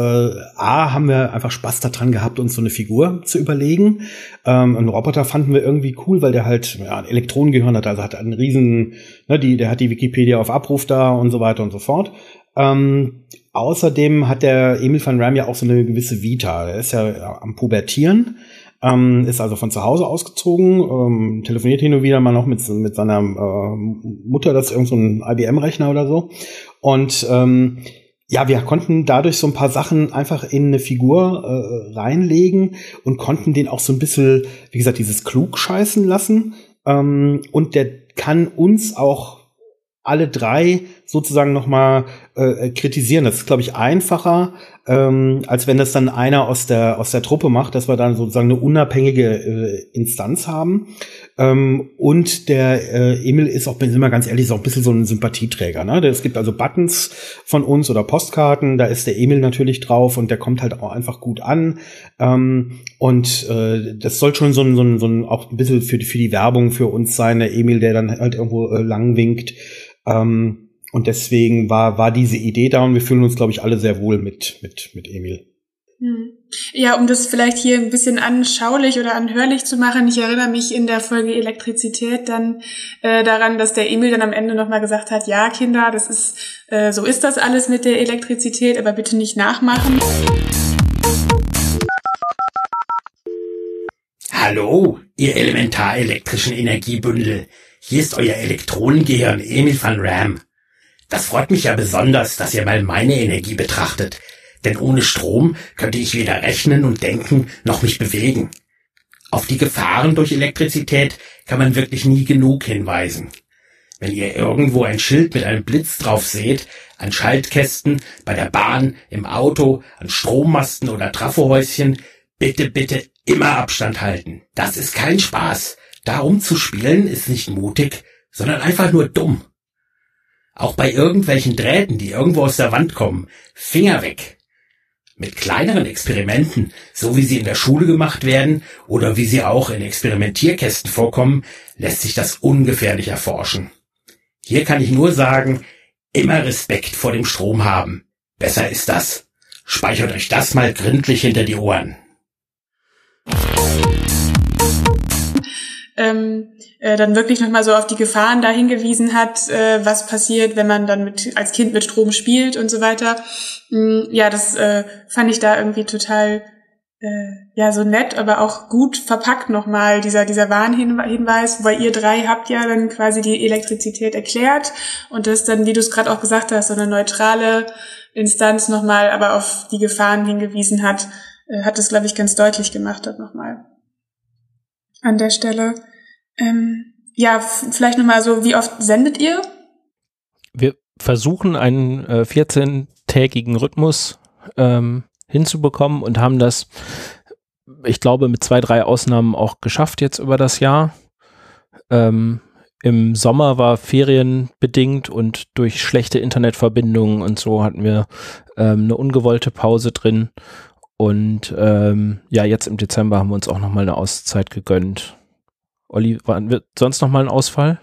A, haben wir einfach Spaß daran gehabt, uns so eine Figur zu überlegen. Ähm, einen Roboter fanden wir irgendwie cool, weil der halt ja, ein Elektronengehirn hat, also hat einen riesen, ne, die, der hat die Wikipedia auf Abruf da und so weiter und so fort. Ähm, außerdem hat der Emil van Ram ja auch so eine gewisse Vita. Er ist ja am Pubertieren, ähm, ist also von zu Hause ausgezogen, ähm, telefoniert hin und wieder mal noch mit, mit seiner äh, Mutter, das ist irgend so ein IBM-Rechner oder so. Und ähm, ja, wir konnten dadurch so ein paar Sachen einfach in eine Figur äh, reinlegen und konnten den auch so ein bisschen, wie gesagt, dieses klug scheißen lassen. Ähm, und der kann uns auch alle drei sozusagen nochmal äh, kritisieren. Das ist, glaube ich, einfacher, ähm, als wenn das dann einer aus der aus der Truppe macht, dass wir dann sozusagen eine unabhängige äh, Instanz haben. Ähm, und der äh, Emil ist auch, ich mal ganz ehrlich, ist auch ein bisschen so ein Sympathieträger. Ne? Es gibt also Buttons von uns oder Postkarten, da ist der Emil natürlich drauf und der kommt halt auch einfach gut an. Ähm, und äh, das soll schon so ein, so ein, so ein auch ein bisschen für, für die Werbung für uns sein, der Emil, der dann halt irgendwo äh, lang winkt. Ähm, und deswegen war, war diese Idee da und wir fühlen uns, glaube ich, alle sehr wohl mit, mit, mit Emil. Hm. Ja, um das vielleicht hier ein bisschen anschaulich oder anhörlich zu machen, ich erinnere mich in der Folge Elektrizität dann äh, daran, dass der Emil dann am Ende nochmal gesagt hat, ja, Kinder, das ist, äh, so ist das alles mit der Elektrizität, aber bitte nicht nachmachen. Hallo, ihr elementarelektrischen Energiebündel. Hier ist euer Elektronengehirn Emil van Ram. Das freut mich ja besonders, dass ihr mal meine Energie betrachtet, denn ohne Strom könnte ich weder rechnen und denken noch mich bewegen. Auf die Gefahren durch Elektrizität kann man wirklich nie genug hinweisen. Wenn ihr irgendwo ein Schild mit einem Blitz drauf seht, an Schaltkästen, bei der Bahn, im Auto, an Strommasten oder Trafohäuschen, bitte, bitte immer Abstand halten. Das ist kein Spaß. Darum zu spielen ist nicht mutig, sondern einfach nur dumm. Auch bei irgendwelchen Drähten, die irgendwo aus der Wand kommen, Finger weg. Mit kleineren Experimenten, so wie sie in der Schule gemacht werden oder wie sie auch in Experimentierkästen vorkommen, lässt sich das ungefährlich erforschen. Hier kann ich nur sagen, immer Respekt vor dem Strom haben. Besser ist das. Speichert euch das mal gründlich hinter die Ohren. Ähm, äh, dann wirklich nochmal so auf die Gefahren da hingewiesen hat, äh, was passiert, wenn man dann mit als Kind mit Strom spielt und so weiter. Mm, ja, das äh, fand ich da irgendwie total äh, ja so nett, aber auch gut verpackt nochmal dieser dieser Warnhinweis, weil ihr drei habt ja dann quasi die Elektrizität erklärt und das dann, wie du es gerade auch gesagt hast, so eine neutrale Instanz nochmal, aber auf die Gefahren hingewiesen hat, äh, hat das glaube ich ganz deutlich gemacht hat nochmal an der Stelle. Ähm, ja, vielleicht nochmal so, wie oft sendet ihr? Wir versuchen einen äh, 14-tägigen Rhythmus ähm, hinzubekommen und haben das, ich glaube, mit zwei, drei Ausnahmen auch geschafft jetzt über das Jahr. Ähm, Im Sommer war ferienbedingt und durch schlechte Internetverbindungen und so hatten wir ähm, eine ungewollte Pause drin. Und ähm, ja, jetzt im Dezember haben wir uns auch nochmal eine Auszeit gegönnt. Olli, waren wir sonst nochmal ein Ausfall?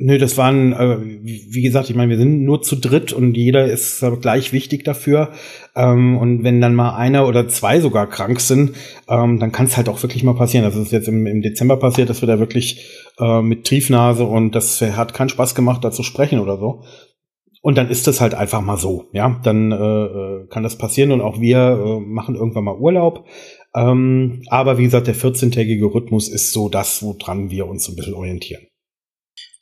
Nö, das waren, äh, wie gesagt, ich meine, wir sind nur zu dritt und jeder ist äh, gleich wichtig dafür. Ähm, und wenn dann mal einer oder zwei sogar krank sind, ähm, dann kann es halt auch wirklich mal passieren. Das ist jetzt im, Dezember passiert, dass wir da wirklich äh, mit Triefnase und das hat keinen Spaß gemacht, da zu sprechen oder so. Und dann ist das halt einfach mal so, ja. Dann äh, äh kann das passieren und auch wir äh, machen irgendwann mal Urlaub. Ähm, aber wie gesagt, der 14-tägige Rhythmus ist so das, woran wir uns ein bisschen orientieren.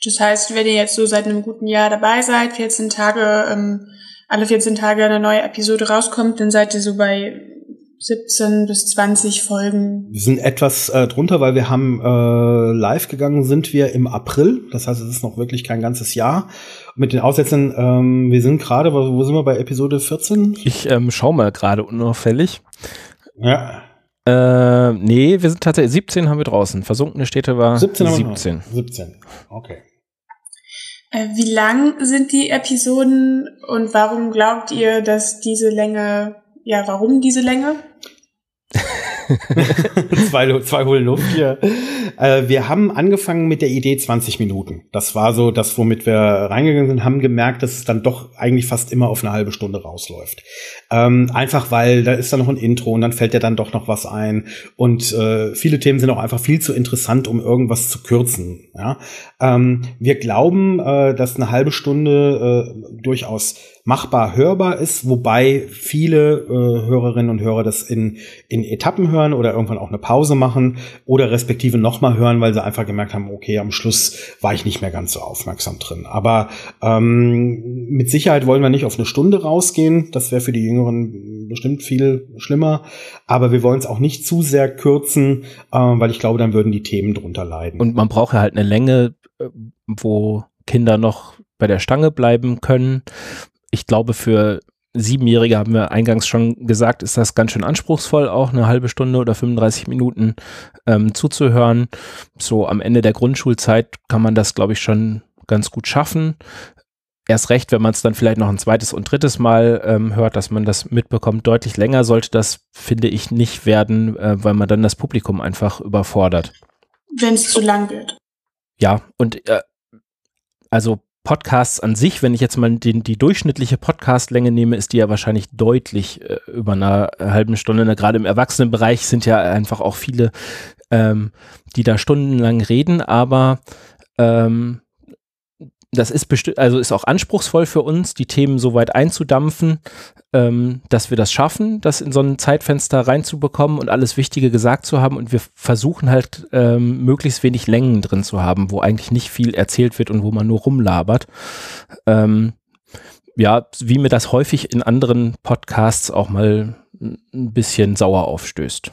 Das heißt, wenn ihr jetzt so seit einem guten Jahr dabei seid, 14 Tage, ähm, alle 14 Tage eine neue Episode rauskommt, dann seid ihr so bei 17 bis 20 Folgen. Wir sind etwas äh, drunter, weil wir haben äh, live gegangen sind wir im April. Das heißt, es ist noch wirklich kein ganzes Jahr. Mit den Aussätzen, ähm, wir sind gerade, wo sind wir bei Episode 14? Ich ähm, schau mal gerade unauffällig. Ja. Äh, nee, wir sind tatsächlich 17 haben wir draußen. Versunkene Städte war 17. 17. 17. Okay. Äh, wie lang sind die Episoden und warum glaubt ihr, dass diese Länge, ja, warum diese Länge? zwei, zwei holen Luft hier. Äh, wir haben angefangen mit der Idee 20 Minuten. Das war so das, womit wir reingegangen sind, haben gemerkt, dass es dann doch eigentlich fast immer auf eine halbe Stunde rausläuft. Ähm, einfach weil da ist dann noch ein Intro und dann fällt ja dann doch noch was ein. Und äh, viele Themen sind auch einfach viel zu interessant, um irgendwas zu kürzen. Ja? Ähm, wir glauben, äh, dass eine halbe Stunde äh, durchaus machbar hörbar ist, wobei viele äh, Hörerinnen und Hörer das in, in Etappen hören oder irgendwann auch eine Pause machen oder respektive nochmal hören, weil sie einfach gemerkt haben, okay, am Schluss war ich nicht mehr ganz so aufmerksam drin. Aber ähm, mit Sicherheit wollen wir nicht auf eine Stunde rausgehen. Das wäre für die Jüngeren bestimmt viel schlimmer. Aber wir wollen es auch nicht zu sehr kürzen, äh, weil ich glaube, dann würden die Themen drunter leiden. Und man braucht ja halt eine Länge, äh, wo Kinder noch bei der Stange bleiben können ich glaube, für Siebenjährige haben wir eingangs schon gesagt, ist das ganz schön anspruchsvoll, auch eine halbe Stunde oder 35 Minuten ähm, zuzuhören. So am Ende der Grundschulzeit kann man das, glaube ich, schon ganz gut schaffen. Erst recht, wenn man es dann vielleicht noch ein zweites und drittes Mal ähm, hört, dass man das mitbekommt. Deutlich länger sollte das, finde ich, nicht werden, äh, weil man dann das Publikum einfach überfordert. Wenn es zu lang wird. Ja, und äh, also Podcasts an sich, wenn ich jetzt mal den, die durchschnittliche Podcastlänge nehme, ist die ja wahrscheinlich deutlich äh, über einer halben Stunde. Ne? Gerade im Erwachsenenbereich sind ja einfach auch viele, ähm, die da stundenlang reden, aber ähm, das ist bestimmt, also ist auch anspruchsvoll für uns, die Themen so weit einzudampfen, ähm, dass wir das schaffen, das in so ein Zeitfenster reinzubekommen und alles Wichtige gesagt zu haben. Und wir versuchen halt ähm, möglichst wenig Längen drin zu haben, wo eigentlich nicht viel erzählt wird und wo man nur rumlabert. Ähm, ja, wie mir das häufig in anderen Podcasts auch mal ein bisschen sauer aufstößt.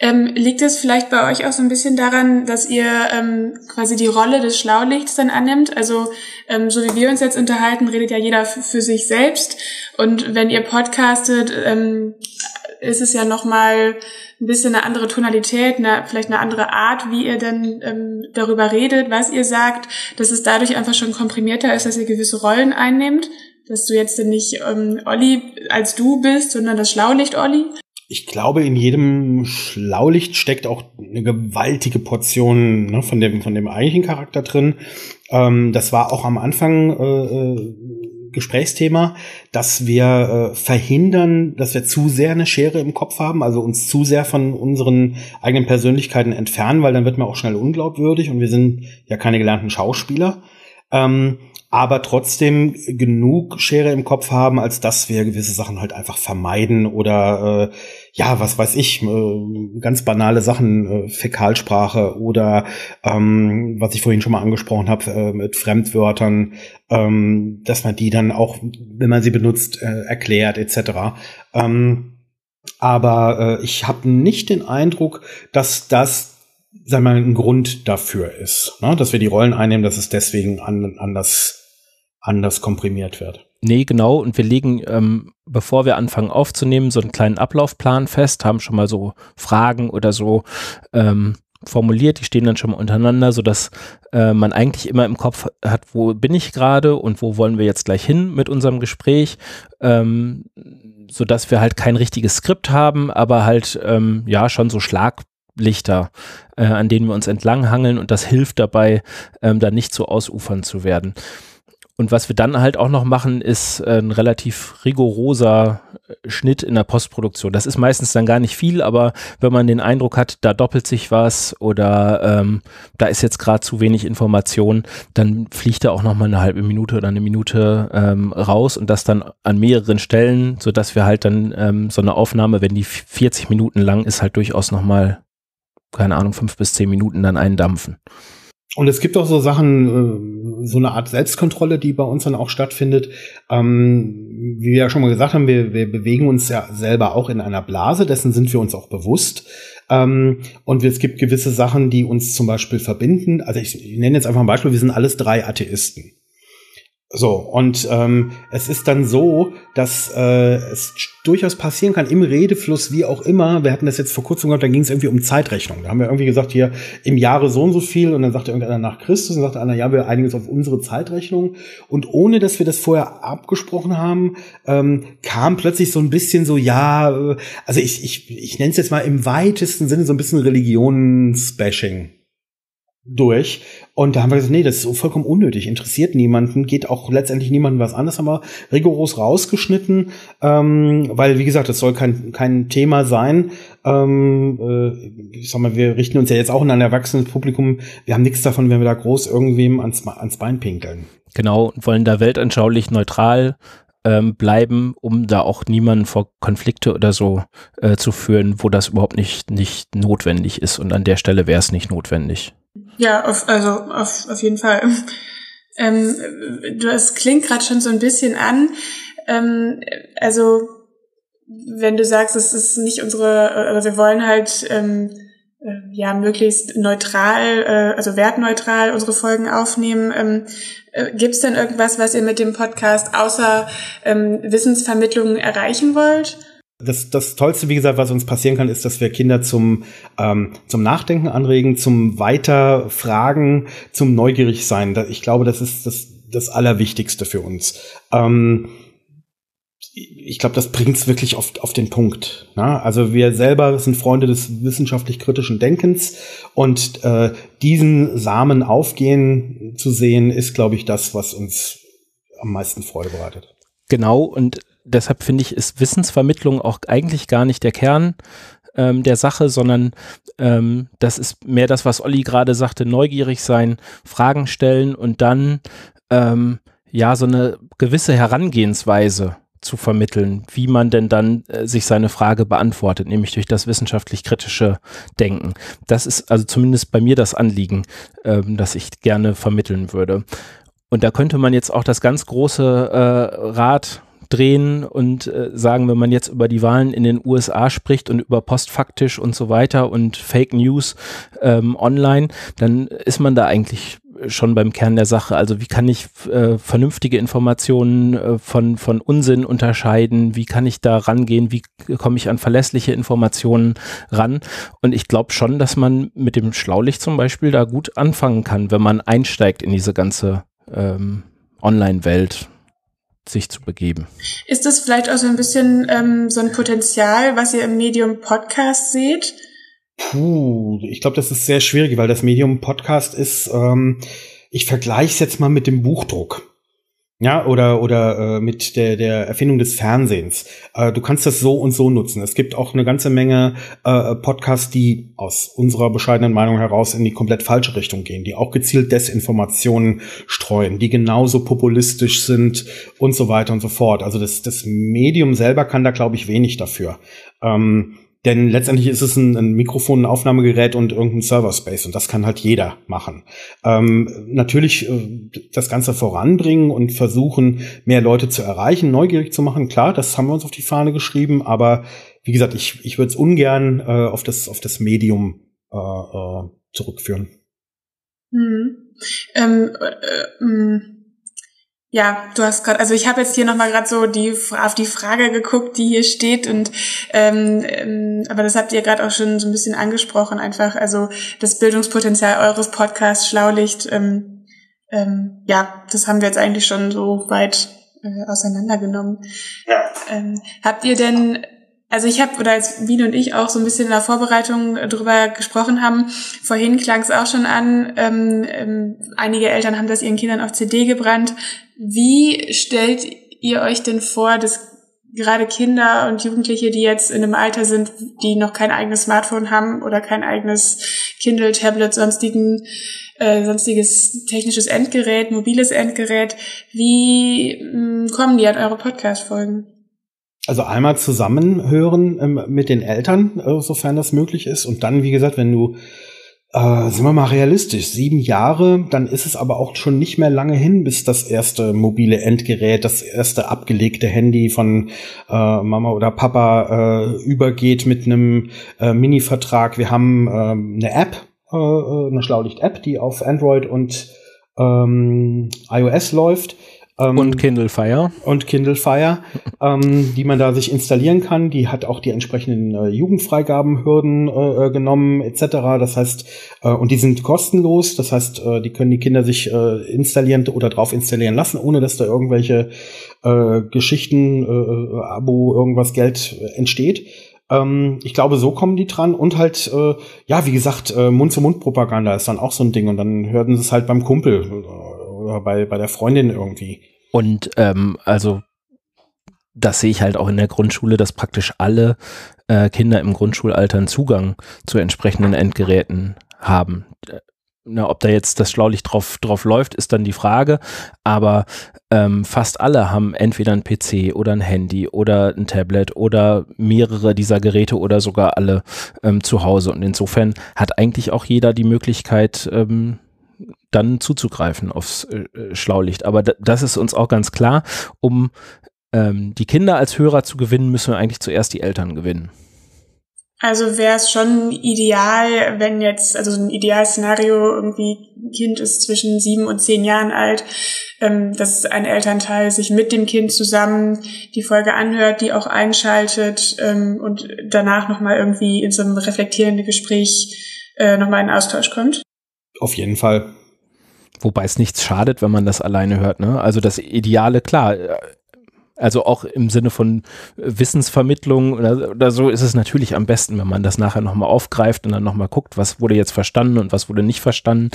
Ähm, liegt es vielleicht bei euch auch so ein bisschen daran, dass ihr ähm, quasi die Rolle des Schlaulichts dann annimmt? Also ähm, so wie wir uns jetzt unterhalten, redet ja jeder für sich selbst. Und wenn ihr podcastet, ähm, ist es ja nochmal ein bisschen eine andere Tonalität, eine, vielleicht eine andere Art, wie ihr dann ähm, darüber redet, was ihr sagt, dass es dadurch einfach schon komprimierter ist, dass ihr gewisse Rollen einnehmt, dass du jetzt nicht ähm, Olli als du bist, sondern das Schlaulicht Olli ich glaube, in jedem Schlaulicht steckt auch eine gewaltige Portion ne, von dem von dem eigentlichen Charakter drin. Ähm, das war auch am Anfang äh, äh, Gesprächsthema, dass wir äh, verhindern, dass wir zu sehr eine Schere im Kopf haben, also uns zu sehr von unseren eigenen Persönlichkeiten entfernen, weil dann wird man auch schnell unglaubwürdig und wir sind ja keine gelernten Schauspieler. Ähm, aber trotzdem genug Schere im Kopf haben, als dass wir gewisse Sachen halt einfach vermeiden oder äh, ja, was weiß ich, äh, ganz banale Sachen, äh, Fäkalsprache oder ähm, was ich vorhin schon mal angesprochen habe äh, mit Fremdwörtern, ähm, dass man die dann auch, wenn man sie benutzt, äh, erklärt etc. Ähm, aber äh, ich habe nicht den Eindruck, dass das sagen wir mal, ein Grund dafür ist, ne? dass wir die Rollen einnehmen, dass es deswegen an, anders anders komprimiert wird. Nee, genau. Und wir legen, ähm, bevor wir anfangen aufzunehmen, so einen kleinen Ablaufplan fest, haben schon mal so Fragen oder so ähm, formuliert, die stehen dann schon mal untereinander, sodass äh, man eigentlich immer im Kopf hat, wo bin ich gerade und wo wollen wir jetzt gleich hin mit unserem Gespräch, ähm, sodass wir halt kein richtiges Skript haben, aber halt ähm, ja schon so Schlaglichter, äh, an denen wir uns entlanghangeln und das hilft dabei, ähm, da nicht so ausufern zu werden. Und was wir dann halt auch noch machen, ist äh, ein relativ rigoroser äh, Schnitt in der Postproduktion. Das ist meistens dann gar nicht viel, aber wenn man den Eindruck hat, da doppelt sich was oder ähm, da ist jetzt gerade zu wenig Information, dann fliegt da auch noch mal eine halbe Minute oder eine Minute ähm, raus und das dann an mehreren Stellen, so dass wir halt dann ähm, so eine Aufnahme, wenn die 40 Minuten lang ist, halt durchaus noch mal keine Ahnung fünf bis zehn Minuten dann eindampfen. Und es gibt auch so Sachen, äh, so eine Art Selbstkontrolle, die bei uns dann auch stattfindet. Ähm, wie wir ja schon mal gesagt haben, wir, wir bewegen uns ja selber auch in einer Blase, dessen sind wir uns auch bewusst. Ähm, und es gibt gewisse Sachen, die uns zum Beispiel verbinden. Also ich, ich nenne jetzt einfach ein Beispiel, wir sind alles drei Atheisten. So, und ähm, es ist dann so, dass äh, es durchaus passieren kann, im Redefluss, wie auch immer, wir hatten das jetzt vor kurzem gehabt, da ging es irgendwie um Zeitrechnung. Da haben wir irgendwie gesagt, hier im Jahre so und so viel, und dann sagte irgendeiner nach Christus, und sagte einer, ja, wir einigen uns auf unsere Zeitrechnung. Und ohne, dass wir das vorher abgesprochen haben, ähm, kam plötzlich so ein bisschen so, ja, äh, also ich, ich, ich nenne es jetzt mal im weitesten Sinne so ein bisschen Religionsbashing durch. Und da haben wir gesagt, nee, das ist vollkommen unnötig, interessiert niemanden, geht auch letztendlich niemandem was anderes, haben wir rigoros rausgeschnitten, ähm, weil, wie gesagt, das soll kein, kein Thema sein. Ähm, äh, ich sag mal, wir richten uns ja jetzt auch in ein erwachsenes Publikum, wir haben nichts davon, wenn wir da groß irgendwem ans, ans Bein pinkeln. Genau, wollen da weltanschaulich neutral ähm, bleiben, um da auch niemanden vor Konflikte oder so äh, zu führen, wo das überhaupt nicht, nicht notwendig ist. Und an der Stelle wäre es nicht notwendig. Ja, auf, also auf, auf jeden Fall. Ähm, du, es klingt gerade schon so ein bisschen an. Ähm, also wenn du sagst, es ist nicht unsere, oder wir wollen halt ähm, äh, ja möglichst neutral, äh, also wertneutral unsere Folgen aufnehmen. Ähm, äh, Gibt es denn irgendwas, was ihr mit dem Podcast außer ähm, Wissensvermittlung erreichen wollt? Das, das Tollste, wie gesagt, was uns passieren kann, ist, dass wir Kinder zum, ähm, zum Nachdenken anregen, zum Weiterfragen, zum neugierig sein. Ich glaube, das ist das, das Allerwichtigste für uns. Ähm, ich glaube, das bringt's wirklich auf, auf den Punkt. Ne? Also wir selber sind Freunde des wissenschaftlich-kritischen Denkens und äh, diesen Samen aufgehen zu sehen, ist, glaube ich, das, was uns am meisten Freude bereitet. Genau, und deshalb finde ich, ist Wissensvermittlung auch eigentlich gar nicht der Kern ähm, der Sache, sondern ähm, das ist mehr das, was Olli gerade sagte, neugierig sein, Fragen stellen und dann ähm, ja so eine gewisse Herangehensweise zu vermitteln, wie man denn dann äh, sich seine Frage beantwortet, nämlich durch das wissenschaftlich-kritische Denken. Das ist also zumindest bei mir das Anliegen, ähm, das ich gerne vermitteln würde. Und da könnte man jetzt auch das ganz große äh, Rad drehen und äh, sagen, wenn man jetzt über die Wahlen in den USA spricht und über postfaktisch und so weiter und Fake News ähm, online, dann ist man da eigentlich schon beim Kern der Sache. Also wie kann ich äh, vernünftige Informationen äh, von, von Unsinn unterscheiden? Wie kann ich da rangehen? Wie komme ich an verlässliche Informationen ran? Und ich glaube schon, dass man mit dem Schlaulicht zum Beispiel da gut anfangen kann, wenn man einsteigt in diese ganze ähm, Online-Welt sich zu begeben. Ist das vielleicht auch so ein bisschen ähm, so ein Potenzial, was ihr im Medium Podcast seht? Puh, ich glaube, das ist sehr schwierig, weil das Medium Podcast ist, ähm, ich vergleiche es jetzt mal mit dem Buchdruck. Ja, oder, oder äh, mit der, der Erfindung des Fernsehens. Äh, du kannst das so und so nutzen. Es gibt auch eine ganze Menge äh, Podcasts, die aus unserer bescheidenen Meinung heraus in die komplett falsche Richtung gehen, die auch gezielt Desinformationen streuen, die genauso populistisch sind und so weiter und so fort. Also das, das Medium selber kann da, glaube ich, wenig dafür. Ähm, denn letztendlich ist es ein, ein Mikrofon, ein Aufnahmegerät und irgendein Server-Space und das kann halt jeder machen. Ähm, natürlich äh, das Ganze voranbringen und versuchen, mehr Leute zu erreichen, neugierig zu machen, klar, das haben wir uns auf die Fahne geschrieben, aber wie gesagt, ich, ich würde es ungern äh, auf, das, auf das Medium äh, äh, zurückführen. Hm. Ähm, äh, äh, ja, du hast gerade, also ich habe jetzt hier nochmal gerade so die auf die Frage geguckt, die hier steht und ähm, ähm, aber das habt ihr gerade auch schon so ein bisschen angesprochen, einfach also das Bildungspotenzial eures Podcasts Schlaulicht, ähm, ähm, ja, das haben wir jetzt eigentlich schon so weit äh, auseinandergenommen. Ja. Ähm, habt ihr denn also ich habe, oder als Wien und ich auch so ein bisschen in der Vorbereitung drüber gesprochen haben, vorhin klang es auch schon an, ähm, ähm, einige Eltern haben das ihren Kindern auf CD gebrannt. Wie stellt ihr euch denn vor, dass gerade Kinder und Jugendliche, die jetzt in einem Alter sind, die noch kein eigenes Smartphone haben oder kein eigenes Kindle, Tablet, sonstigen äh, sonstiges technisches Endgerät, mobiles Endgerät, wie mh, kommen die an eure Podcast-Folgen? Also einmal zusammenhören ähm, mit den Eltern, äh, sofern das möglich ist. Und dann, wie gesagt, wenn du, äh, sind wir mal realistisch, sieben Jahre, dann ist es aber auch schon nicht mehr lange hin, bis das erste mobile Endgerät, das erste abgelegte Handy von äh, Mama oder Papa äh, übergeht mit einem äh, Mini-Vertrag. Wir haben äh, eine App, eine Schlaulicht-App, die auf Android und ähm, iOS läuft ähm, und Kindle Fire. Und Kindle Fire, ähm, die man da sich installieren kann. Die hat auch die entsprechenden äh, Jugendfreigabenhürden äh, äh, genommen, etc. Das heißt, äh, und die sind kostenlos. Das heißt, äh, die können die Kinder sich äh, installieren oder drauf installieren lassen, ohne dass da irgendwelche äh, Geschichten, äh, äh Abo, irgendwas Geld äh, entsteht ähm, ich glaube, so kommen die dran und halt, äh, ja, wie gesagt, äh, Mund-zu-Mund-Propaganda ist dann auch so ein Ding und dann hören sie es halt beim Kumpel oder bei, bei der Freundin irgendwie. Und ähm, also das sehe ich halt auch in der Grundschule, dass praktisch alle äh, Kinder im Grundschulalter einen Zugang zu entsprechenden Endgeräten haben. Na, ob da jetzt das Schlaulicht drauf, drauf läuft, ist dann die Frage. Aber ähm, fast alle haben entweder ein PC oder ein Handy oder ein Tablet oder mehrere dieser Geräte oder sogar alle ähm, zu Hause. Und insofern hat eigentlich auch jeder die Möglichkeit, ähm, dann zuzugreifen aufs äh, äh Schlaulicht. Aber das ist uns auch ganz klar. Um ähm, die Kinder als Hörer zu gewinnen, müssen wir eigentlich zuerst die Eltern gewinnen. Also wäre es schon ideal, wenn jetzt, also so ein Idealszenario, irgendwie ein Kind ist zwischen sieben und zehn Jahren alt, ähm, dass ein Elternteil sich mit dem Kind zusammen die Folge anhört, die auch einschaltet ähm, und danach nochmal irgendwie in so einem reflektierenden Gespräch äh, nochmal in Austausch kommt. Auf jeden Fall. Wobei es nichts schadet, wenn man das alleine hört. Ne? Also das Ideale, klar, äh, also auch im Sinne von Wissensvermittlung oder, oder, so ist es natürlich am besten, wenn man das nachher nochmal aufgreift und dann nochmal guckt, was wurde jetzt verstanden und was wurde nicht verstanden.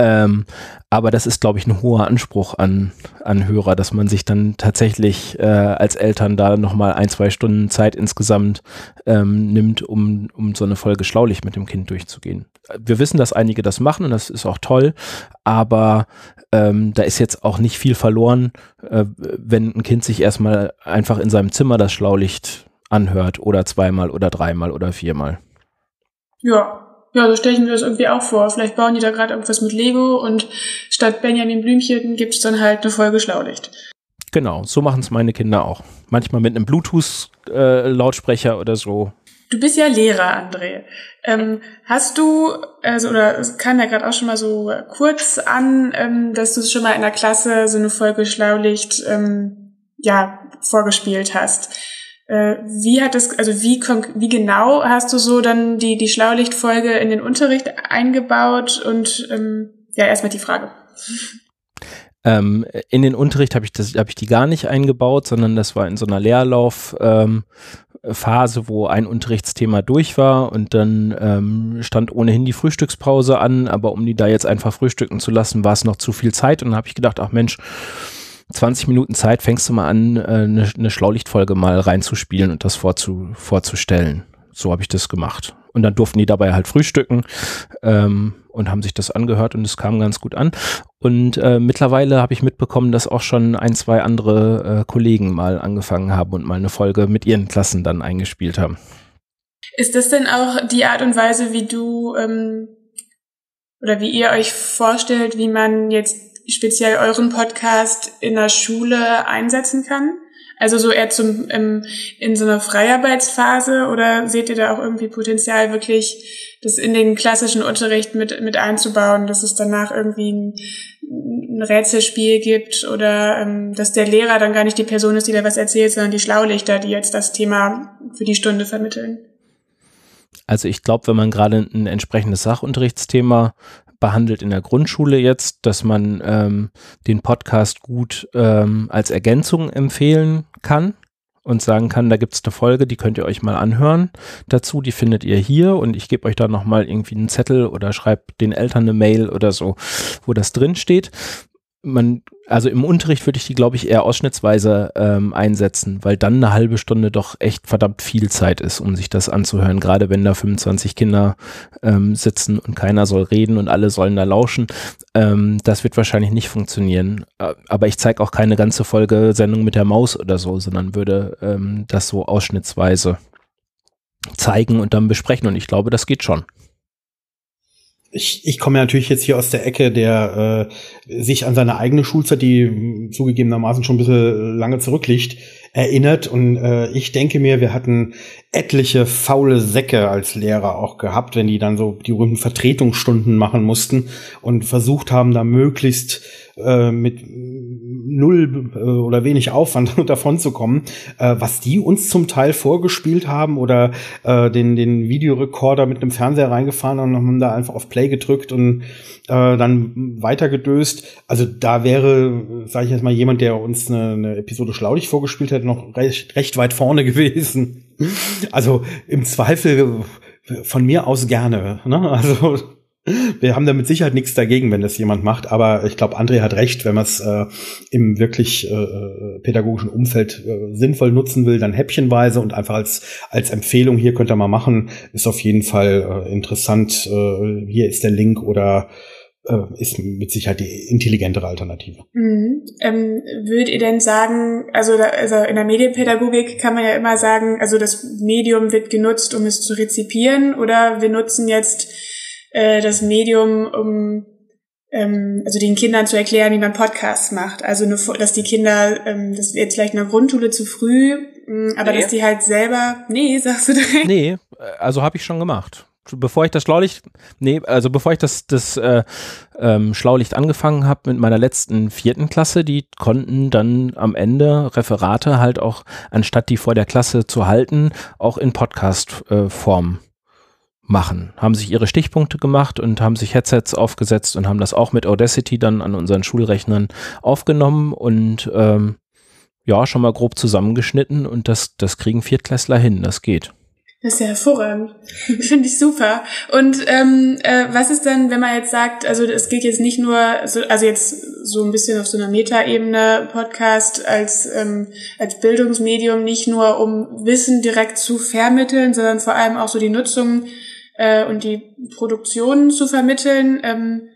Ähm, aber das ist, glaube ich, ein hoher Anspruch an, an Hörer, dass man sich dann tatsächlich äh, als Eltern da nochmal ein, zwei Stunden Zeit insgesamt ähm, nimmt, um, um so eine Folge Schlaulicht mit dem Kind durchzugehen. Wir wissen, dass einige das machen und das ist auch toll, aber ähm, da ist jetzt auch nicht viel verloren, äh, wenn ein Kind sich erstmal einfach in seinem Zimmer das Schlaulicht anhört oder zweimal oder dreimal oder viermal. Ja, ja, so stelle ich mir das irgendwie auch vor. Vielleicht bauen die da gerade irgendwas mit Lego und statt Benjamin Blümchen gibt es dann halt eine Folge Schlaulicht. Genau, so machen es meine Kinder auch. Manchmal mit einem Bluetooth-Lautsprecher äh, oder so. Du bist ja Lehrer, André. Ähm, hast du, also oder es kam ja gerade auch schon mal so kurz an, ähm, dass du schon mal in der Klasse so eine Folge Schlaulicht ähm, ja vorgespielt hast. Äh, wie hat es, also wie wie genau hast du so dann die die Schlaulichtfolge in den Unterricht eingebaut und ähm, ja erstmal die Frage. Ähm, in den Unterricht habe ich das, ich die gar nicht eingebaut, sondern das war in so einer Leerlauf, ähm, Phase, wo ein Unterrichtsthema durch war und dann ähm, stand ohnehin die Frühstückspause an, aber um die da jetzt einfach frühstücken zu lassen, war es noch zu viel Zeit und dann habe ich gedacht, ach Mensch, 20 Minuten Zeit fängst du mal an, äh, eine, eine Schlaulichtfolge mal reinzuspielen und das vorzu, vorzustellen. So habe ich das gemacht. Und dann durften die dabei halt frühstücken ähm, und haben sich das angehört und es kam ganz gut an. Und äh, mittlerweile habe ich mitbekommen, dass auch schon ein, zwei andere äh, Kollegen mal angefangen haben und mal eine Folge mit ihren Klassen dann eingespielt haben. Ist das denn auch die Art und Weise, wie du ähm, oder wie ihr euch vorstellt, wie man jetzt speziell euren Podcast in der Schule einsetzen kann? Also so eher zum ähm, in so einer Freiarbeitsphase oder seht ihr da auch irgendwie Potenzial, wirklich das in den klassischen Unterricht mit, mit einzubauen, dass es danach irgendwie ein, ein Rätselspiel gibt oder ähm, dass der Lehrer dann gar nicht die Person ist, die da was erzählt, sondern die Schlaulichter, die jetzt das Thema für die Stunde vermitteln? Also ich glaube, wenn man gerade ein entsprechendes Sachunterrichtsthema behandelt in der Grundschule jetzt, dass man ähm, den Podcast gut ähm, als Ergänzung empfehlen kann und sagen kann, da gibt es eine Folge, die könnt ihr euch mal anhören. Dazu, die findet ihr hier und ich gebe euch da nochmal irgendwie einen Zettel oder schreibt den Eltern eine Mail oder so, wo das drin steht man, also im Unterricht würde ich die, glaube ich, eher ausschnittsweise ähm, einsetzen, weil dann eine halbe Stunde doch echt verdammt viel Zeit ist, um sich das anzuhören. Gerade wenn da 25 Kinder ähm, sitzen und keiner soll reden und alle sollen da lauschen. Ähm, das wird wahrscheinlich nicht funktionieren. Äh, aber ich zeige auch keine ganze Folge Sendung mit der Maus oder so, sondern würde ähm, das so ausschnittsweise zeigen und dann besprechen. Und ich glaube, das geht schon ich, ich komme ja natürlich jetzt hier aus der Ecke, der äh, sich an seine eigene Schulzeit, die zugegebenermaßen schon ein bisschen lange zurückliegt, erinnert. Und äh, ich denke mir, wir hatten etliche faule Säcke als Lehrer auch gehabt, wenn die dann so die berühmten Vertretungsstunden machen mussten und versucht haben, da möglichst äh, mit null äh, oder wenig Aufwand davon zu kommen, äh, was die uns zum Teil vorgespielt haben oder äh, den, den Videorekorder mit einem Fernseher reingefahren und haben da einfach auf Play gedrückt und äh, dann weitergedöst. Also da wäre, sage ich jetzt mal, jemand, der uns eine, eine Episode Schlaulich vorgespielt hätte, noch recht, recht weit vorne gewesen. Also im Zweifel von mir aus gerne. Ne? Also wir haben da mit Sicherheit nichts dagegen, wenn das jemand macht, aber ich glaube, André hat recht, wenn man es äh, im wirklich äh, pädagogischen Umfeld äh, sinnvoll nutzen will, dann häppchenweise und einfach als, als Empfehlung, hier könnt ihr mal machen, ist auf jeden Fall äh, interessant. Äh, hier ist der Link oder äh, ist mit Sicherheit die intelligentere Alternative. Mhm. Ähm, würdet ihr denn sagen, also, da, also in der Medienpädagogik kann man ja immer sagen, also das Medium wird genutzt, um es zu rezipieren oder wir nutzen jetzt äh, das Medium, um ähm, also den Kindern zu erklären, wie man Podcasts macht. Also nur, dass die Kinder, ähm, das ist jetzt vielleicht in der Grundschule zu früh, mh, aber nee. dass die halt selber, nee, sagst du direkt? Nee, also habe ich schon gemacht bevor ich das Schlaulicht, nee, also bevor ich das, das äh, ähm, Schlaulicht angefangen habe mit meiner letzten vierten Klasse, die konnten dann am Ende Referate halt auch, anstatt die vor der Klasse zu halten, auch in Podcast-Form äh, machen. Haben sich ihre Stichpunkte gemacht und haben sich Headsets aufgesetzt und haben das auch mit Audacity dann an unseren Schulrechnern aufgenommen und ähm, ja, schon mal grob zusammengeschnitten und das, das kriegen Viertklässler hin, das geht. Das ist ja hervorragend. Finde ich super. Und ähm, äh, was ist dann, wenn man jetzt sagt, also es geht jetzt nicht nur, so, also jetzt so ein bisschen auf so einer Metaebene Podcast als ähm, als Bildungsmedium nicht nur um Wissen direkt zu vermitteln, sondern vor allem auch so die Nutzung äh, und die Produktion zu vermitteln. Ähm,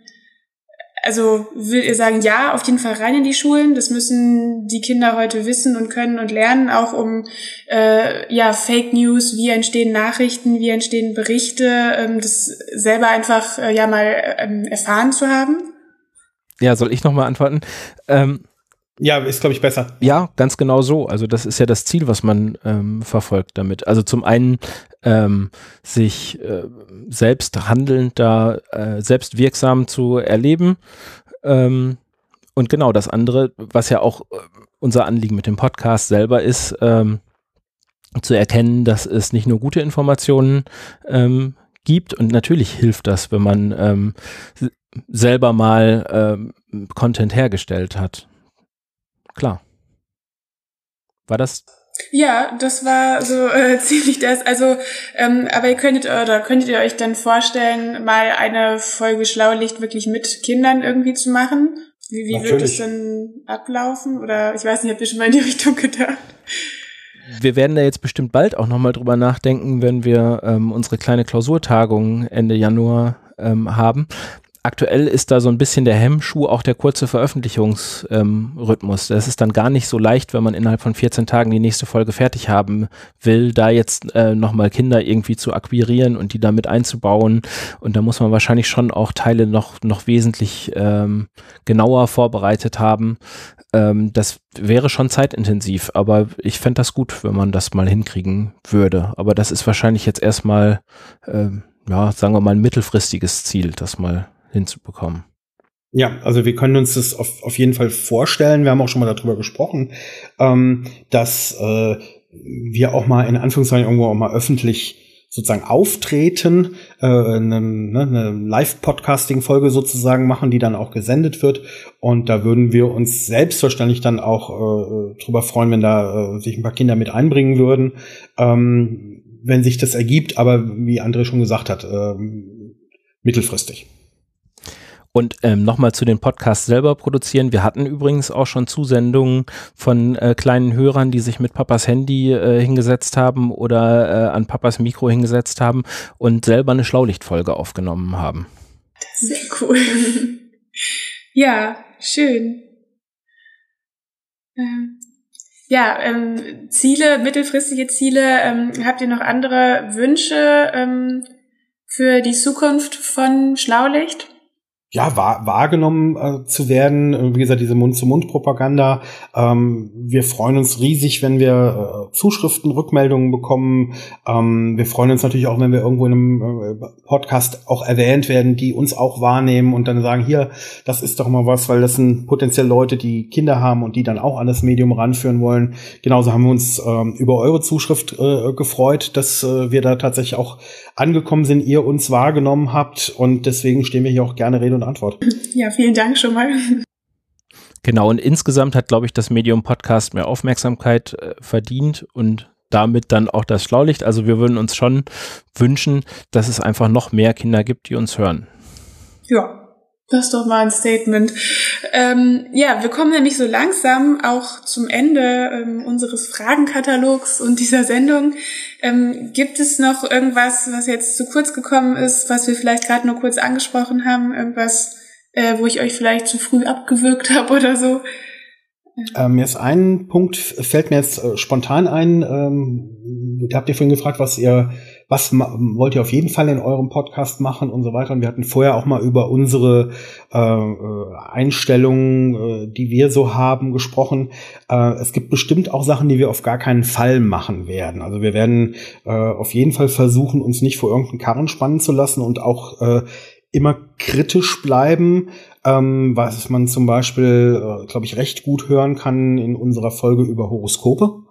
also will ihr sagen, ja, auf jeden Fall rein in die Schulen. Das müssen die Kinder heute wissen und können und lernen, auch um äh, ja Fake News, wie entstehen Nachrichten, wie entstehen Berichte, ähm, das selber einfach äh, ja mal ähm, erfahren zu haben. Ja, soll ich noch mal antworten? Ähm, ja, ist, glaube ich, besser. Ja, ganz genau so. Also das ist ja das Ziel, was man ähm, verfolgt damit. Also zum einen ähm, sich äh, selbst handelnd da äh, selbst wirksam zu erleben. Ähm, und genau das andere, was ja auch äh, unser Anliegen mit dem Podcast selber ist, ähm, zu erkennen, dass es nicht nur gute Informationen ähm, gibt und natürlich hilft das, wenn man ähm, selber mal ähm, Content hergestellt hat klar. War das? Ja, das war so äh, ziemlich das. Also, ähm, aber ihr könntet oder könntet ihr euch dann vorstellen, mal eine Folge Schlaulicht wirklich mit Kindern irgendwie zu machen? Wie, wie wird das denn ablaufen? Oder ich weiß nicht, habt ihr schon mal in die Richtung gedacht? Wir werden da jetzt bestimmt bald auch nochmal drüber nachdenken, wenn wir ähm, unsere kleine Klausurtagung Ende Januar ähm, haben aktuell ist da so ein bisschen der Hemmschuh auch der kurze Veröffentlichungsrhythmus. Ähm, das ist dann gar nicht so leicht, wenn man innerhalb von 14 Tagen die nächste Folge fertig haben will, da jetzt äh, nochmal Kinder irgendwie zu akquirieren und die damit einzubauen. Und da muss man wahrscheinlich schon auch Teile noch, noch wesentlich ähm, genauer vorbereitet haben. Ähm, das wäre schon zeitintensiv, aber ich fände das gut, wenn man das mal hinkriegen würde. Aber das ist wahrscheinlich jetzt erstmal, ähm, ja, sagen wir mal, ein mittelfristiges Ziel, das mal hinzubekommen. Ja, also wir können uns das auf, auf jeden Fall vorstellen. Wir haben auch schon mal darüber gesprochen, ähm, dass äh, wir auch mal in Anführungszeichen irgendwo auch mal öffentlich sozusagen auftreten, äh, eine, ne, eine Live-Podcasting-Folge sozusagen machen, die dann auch gesendet wird. Und da würden wir uns selbstverständlich dann auch äh, drüber freuen, wenn da äh, sich ein paar Kinder mit einbringen würden, ähm, wenn sich das ergibt. Aber wie André schon gesagt hat, äh, mittelfristig. Und ähm, nochmal zu den Podcasts selber produzieren. Wir hatten übrigens auch schon Zusendungen von äh, kleinen Hörern, die sich mit Papas Handy äh, hingesetzt haben oder äh, an Papas Mikro hingesetzt haben und selber eine Schlaulichtfolge aufgenommen haben. Sehr cool. ja, schön. Ähm, ja, ähm, Ziele, mittelfristige Ziele. Ähm, habt ihr noch andere Wünsche ähm, für die Zukunft von Schlaulicht? Ja, wahr, wahrgenommen äh, zu werden. Wie gesagt, diese Mund-zu-Mund-Propaganda. Ähm, wir freuen uns riesig, wenn wir äh, Zuschriften, Rückmeldungen bekommen. Ähm, wir freuen uns natürlich auch, wenn wir irgendwo in einem äh, Podcast auch erwähnt werden, die uns auch wahrnehmen und dann sagen, hier, das ist doch mal was, weil das sind potenziell Leute, die Kinder haben und die dann auch an das Medium ranführen wollen. Genauso haben wir uns ähm, über eure Zuschrift äh, gefreut, dass äh, wir da tatsächlich auch angekommen sind, ihr uns wahrgenommen habt und deswegen stehen wir hier auch gerne Rede und Antwort. Ja, vielen Dank schon mal. Genau, und insgesamt hat, glaube ich, das Medium Podcast mehr Aufmerksamkeit äh, verdient und damit dann auch das Schlaulicht. Also wir würden uns schon wünschen, dass es einfach noch mehr Kinder gibt, die uns hören. Ja, das ist doch mal ein Statement. Ähm, ja, wir kommen nämlich so langsam auch zum Ende ähm, unseres Fragenkatalogs und dieser Sendung. Ähm, gibt es noch irgendwas, was jetzt zu kurz gekommen ist, was wir vielleicht gerade nur kurz angesprochen haben? Irgendwas, äh, wo ich euch vielleicht zu früh abgewürgt habe oder so? Ähm, jetzt ein Punkt fällt mir jetzt äh, spontan ein. Ähm, habt ihr vorhin gefragt, was ihr was wollt ihr auf jeden Fall in eurem Podcast machen und so weiter. Und wir hatten vorher auch mal über unsere äh, äh, Einstellungen, äh, die wir so haben, gesprochen. Äh, es gibt bestimmt auch Sachen, die wir auf gar keinen Fall machen werden. Also wir werden äh, auf jeden Fall versuchen, uns nicht vor irgendeinen Karren spannen zu lassen und auch äh, immer kritisch bleiben, ähm, was man zum Beispiel, äh, glaube ich, recht gut hören kann in unserer Folge über Horoskope.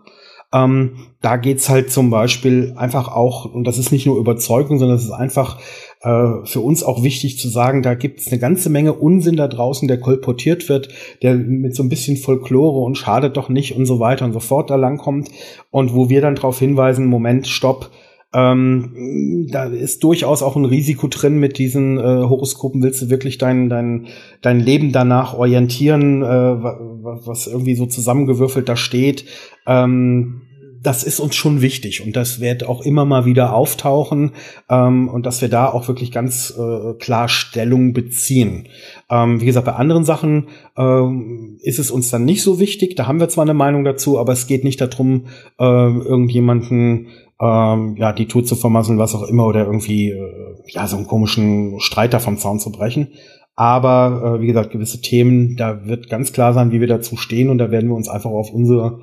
Ähm, da geht's halt zum Beispiel einfach auch, und das ist nicht nur Überzeugung, sondern es ist einfach äh, für uns auch wichtig zu sagen, da gibt's eine ganze Menge Unsinn da draußen, der kolportiert wird, der mit so ein bisschen Folklore und schadet doch nicht und so weiter und so fort da langkommt. Und wo wir dann darauf hinweisen, Moment, stopp, ähm, da ist durchaus auch ein Risiko drin mit diesen äh, Horoskopen. Willst du wirklich dein, dein, dein Leben danach orientieren, äh, was irgendwie so zusammengewürfelt da steht? Ähm, das ist uns schon wichtig und das wird auch immer mal wieder auftauchen ähm, und dass wir da auch wirklich ganz äh, klar Stellung beziehen. Ähm, wie gesagt, bei anderen Sachen ähm, ist es uns dann nicht so wichtig. Da haben wir zwar eine Meinung dazu, aber es geht nicht darum, äh, irgendjemanden ähm, ja, die Tour zu vermasseln, was auch immer, oder irgendwie äh, ja so einen komischen Streiter vom Zaun zu brechen. Aber äh, wie gesagt, gewisse Themen, da wird ganz klar sein, wie wir dazu stehen, und da werden wir uns einfach auf unsere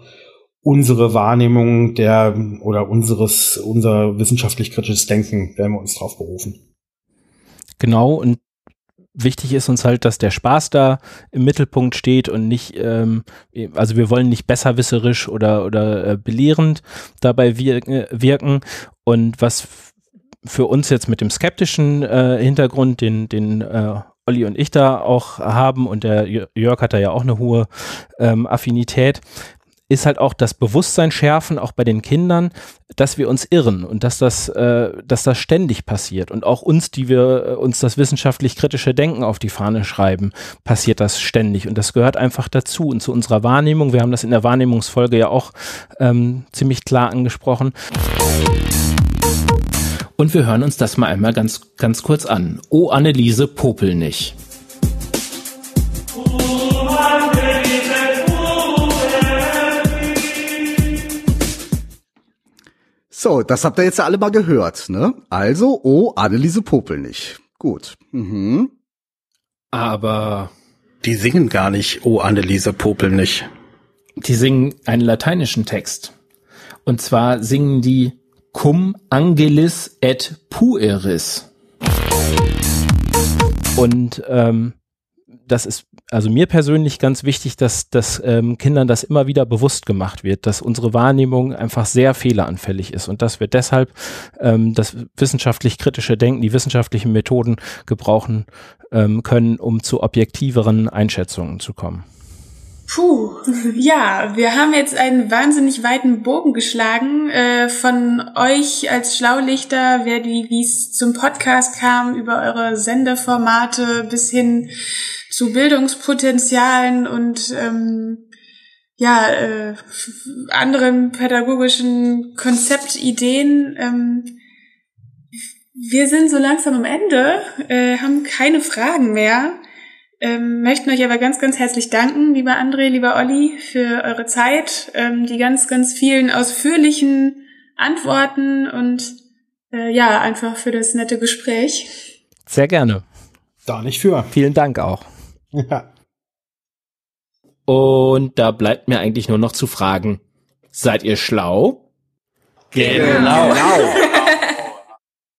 unsere Wahrnehmung der oder unseres unser wissenschaftlich kritisches Denken werden wir uns drauf berufen. Genau und wichtig ist uns halt, dass der Spaß da im Mittelpunkt steht und nicht, ähm, also wir wollen nicht besserwisserisch oder, oder äh, belehrend dabei wir, wirken. Und was für uns jetzt mit dem skeptischen äh, Hintergrund, den, den äh, Olli und ich da auch haben und der Jörg hat da ja auch eine hohe ähm, Affinität, ist halt auch das Bewusstsein schärfen, auch bei den Kindern, dass wir uns irren und dass das, äh, dass das ständig passiert. Und auch uns, die wir äh, uns das wissenschaftlich kritische Denken auf die Fahne schreiben, passiert das ständig. Und das gehört einfach dazu und zu unserer Wahrnehmung. Wir haben das in der Wahrnehmungsfolge ja auch ähm, ziemlich klar angesprochen. Und wir hören uns das mal einmal ganz, ganz kurz an. Oh, Anneliese, popel nicht. So, das habt ihr jetzt alle mal gehört, ne? Also, oh, Anneliese Popel nicht. Gut. Mhm. Aber Die singen gar nicht, oh Anneliese Popel nicht. die singen einen lateinischen Text. Und zwar singen die Cum Angelis et Pueris. Und ähm, das ist also mir persönlich ganz wichtig, dass, dass ähm, Kindern das immer wieder bewusst gemacht wird, dass unsere Wahrnehmung einfach sehr fehleranfällig ist und dass wir deshalb ähm, das wissenschaftlich kritische Denken, die wissenschaftlichen Methoden gebrauchen ähm, können, um zu objektiveren Einschätzungen zu kommen. Puh, ja, wir haben jetzt einen wahnsinnig weiten Bogen geschlagen äh, von euch als Schlaulichter, wer wie es zum Podcast kam, über eure Sendeformate bis hin zu Bildungspotenzialen und ähm, ja äh, anderen pädagogischen Konzeptideen. Ähm, wir sind so langsam am Ende, äh, haben keine Fragen mehr. Ähm, möchten euch aber ganz, ganz herzlich danken, lieber André, lieber Olli, für eure Zeit, ähm, die ganz, ganz vielen ausführlichen Antworten und äh, ja, einfach für das nette Gespräch. Sehr gerne. Da nicht für. Vielen Dank auch. Ja. Und da bleibt mir eigentlich nur noch zu fragen, seid ihr schlau? Genau.